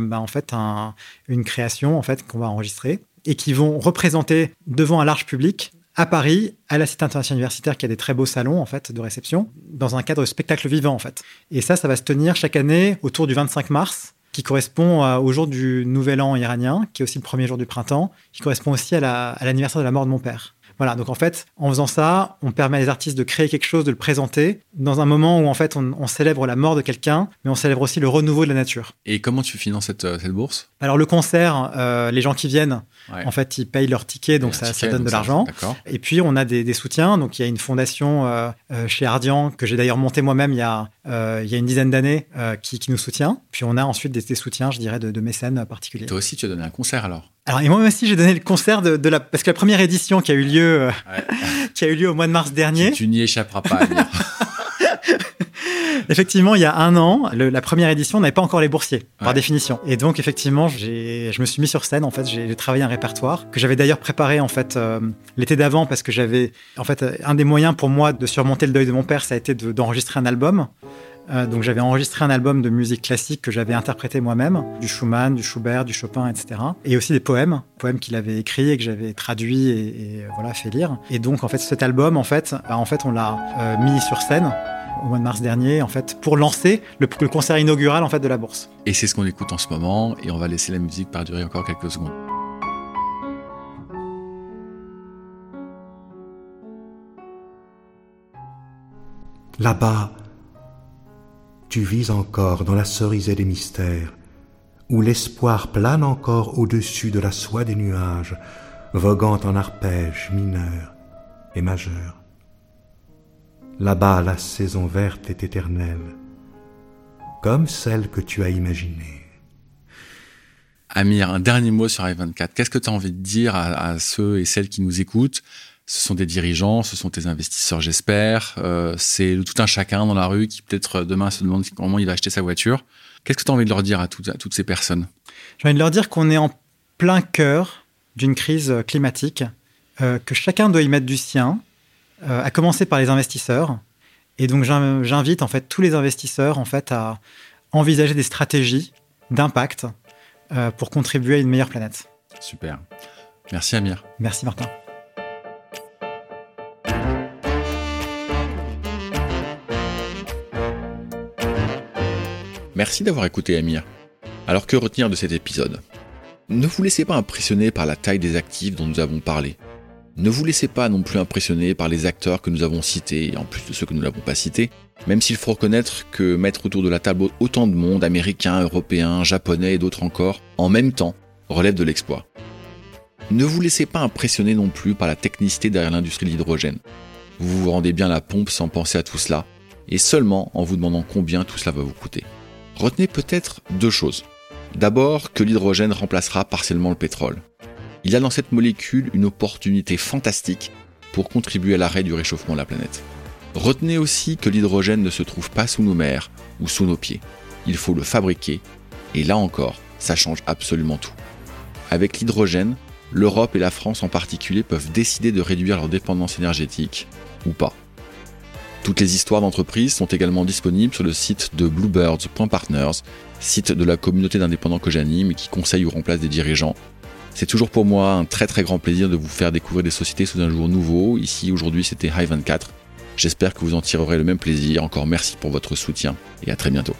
bah, en fait un, une création en fait qu'on va enregistrer et qui vont représenter devant un large public à Paris, à la Cité internationale universitaire, qui a des très beaux salons en fait de réception, dans un cadre spectacle vivant en fait. Et ça, ça va se tenir chaque année autour du 25 mars, qui correspond au jour du Nouvel An iranien, qui est aussi le premier jour du printemps, qui correspond aussi à l'anniversaire de la mort de mon père. Voilà, donc en fait, en faisant ça, on permet à les artistes de créer quelque chose, de le présenter, dans un moment où en fait on, célèbre la mort de quelqu'un, mais on célèbre aussi le renouveau de la nature. Et comment tu finances cette, euh, cette bourse? Alors le concert, euh, les gens qui viennent, en fait, ils payent leur ticket, donc ça, donne de l'argent. Et puis on a des, soutiens, donc il y a une fondation euh, chez Ardian, que j'ai d'ailleurs montée moi-même il, y a, il y a une dizaine d'années, qui, nous soutient. Puis on a ensuite des, soutiens, je dirais, de, de mécènes particuliers. Toi aussi, tu as donné un concert alors? Alors, et moi aussi, j'ai donné le concert de, la. Parce que la première édition qui a eu lieu, euh, qui a eu lieu au mois de mars dernier. Tu, n'y échapperas pas effectivement, il y a un an, la première édition n'avait pas encore les boursiers, par définition. Et donc, effectivement, je me suis mis sur scène. En fait, j'ai travaillé un répertoire que j'avais d'ailleurs préparé en fait euh, l'été d'avant parce que j'avais, en fait, un des moyens pour moi de surmonter le deuil de mon père, ça a été d'enregistrer un album. Euh, donc j'avais enregistré un album de musique classique que j'avais interprété moi-même, du Schumann, du Schubert, du Chopin, etc. Et aussi des poèmes, poèmes qu'il avait écrits et que j'avais traduits et, voilà fait lire. Et donc en fait cet album, en fait, bah, en fait on l'a euh, mis sur scène au mois de mars dernier, en fait, pour lancer le, le concert inaugural en fait de la bourse. Et c'est ce qu'on écoute en ce moment, et on va laisser la musique perdurer encore quelques secondes. Là-bas, tu vis encore dans la cerisée des mystères, où l'espoir plane encore au-dessus de la soie des nuages, voguant en arpèges mineurs et majeurs. Là-bas, la saison verte est éternelle, comme celle que tu as imaginée. Amir, un dernier mot sur i24. Qu'est-ce que tu as envie de dire à ceux et celles qui nous écoutent ce sont des dirigeants, ce sont tes investisseurs, j'espère. Euh, c'est tout un chacun dans la rue qui peut-être euh, demain se demande comment il va acheter sa voiture. Qu'est-ce que tu as envie de leur dire à, toutes ces personnes? J'ai envie de leur dire qu'on est en plein cœur d'une crise euh, climatique, que chacun doit y mettre du sien, à commencer par les investisseurs. Et donc j'invite en fait tous les investisseurs en fait à envisager des stratégies d'impact pour contribuer à une meilleure planète. Super. Merci Amir. Merci Martin. Merci d'avoir écouté Amir. Alors que retenir de cet épisode? Ne vous laissez pas impressionner par la taille des actifs dont nous avons parlé. Ne vous laissez pas non plus impressionner par les acteurs que nous avons cités, et en plus de ceux que nous n'avons pas cités, même s'il faut reconnaître que mettre autour de la table autant de monde, américains, européens, japonais et d'autres encore, en même temps, relève de l'exploit. Ne vous laissez pas impressionner non plus par la technicité derrière l'industrie de l'hydrogène. Vous vous rendez bien la pompe sans penser à tout cela, et seulement en vous demandant combien tout cela va vous coûter. Retenez peut-être deux choses. D'abord que l'hydrogène remplacera partiellement le pétrole. Il a dans cette molécule une opportunité fantastique pour contribuer à l'arrêt du réchauffement de la planète. Retenez aussi que l'hydrogène ne se trouve pas sous nos mers ou sous nos pieds. Il faut le fabriquer, et là encore, ça change absolument tout. Avec l'hydrogène, l'Europe et la France en particulier peuvent décider de réduire leur dépendance énergétique, ou pas. Toutes les histoires d'entreprise sont également disponibles sur le site de bluebirds.partners, site de la communauté d'indépendants que j'anime et qui conseille ou remplace des dirigeants. C'est toujours pour moi un très très grand plaisir de vous faire découvrir des sociétés sous un jour nouveau. Ici aujourd'hui c'était High 24. J'espère que vous en tirerez le même plaisir. Encore merci pour votre soutien et à très bientôt.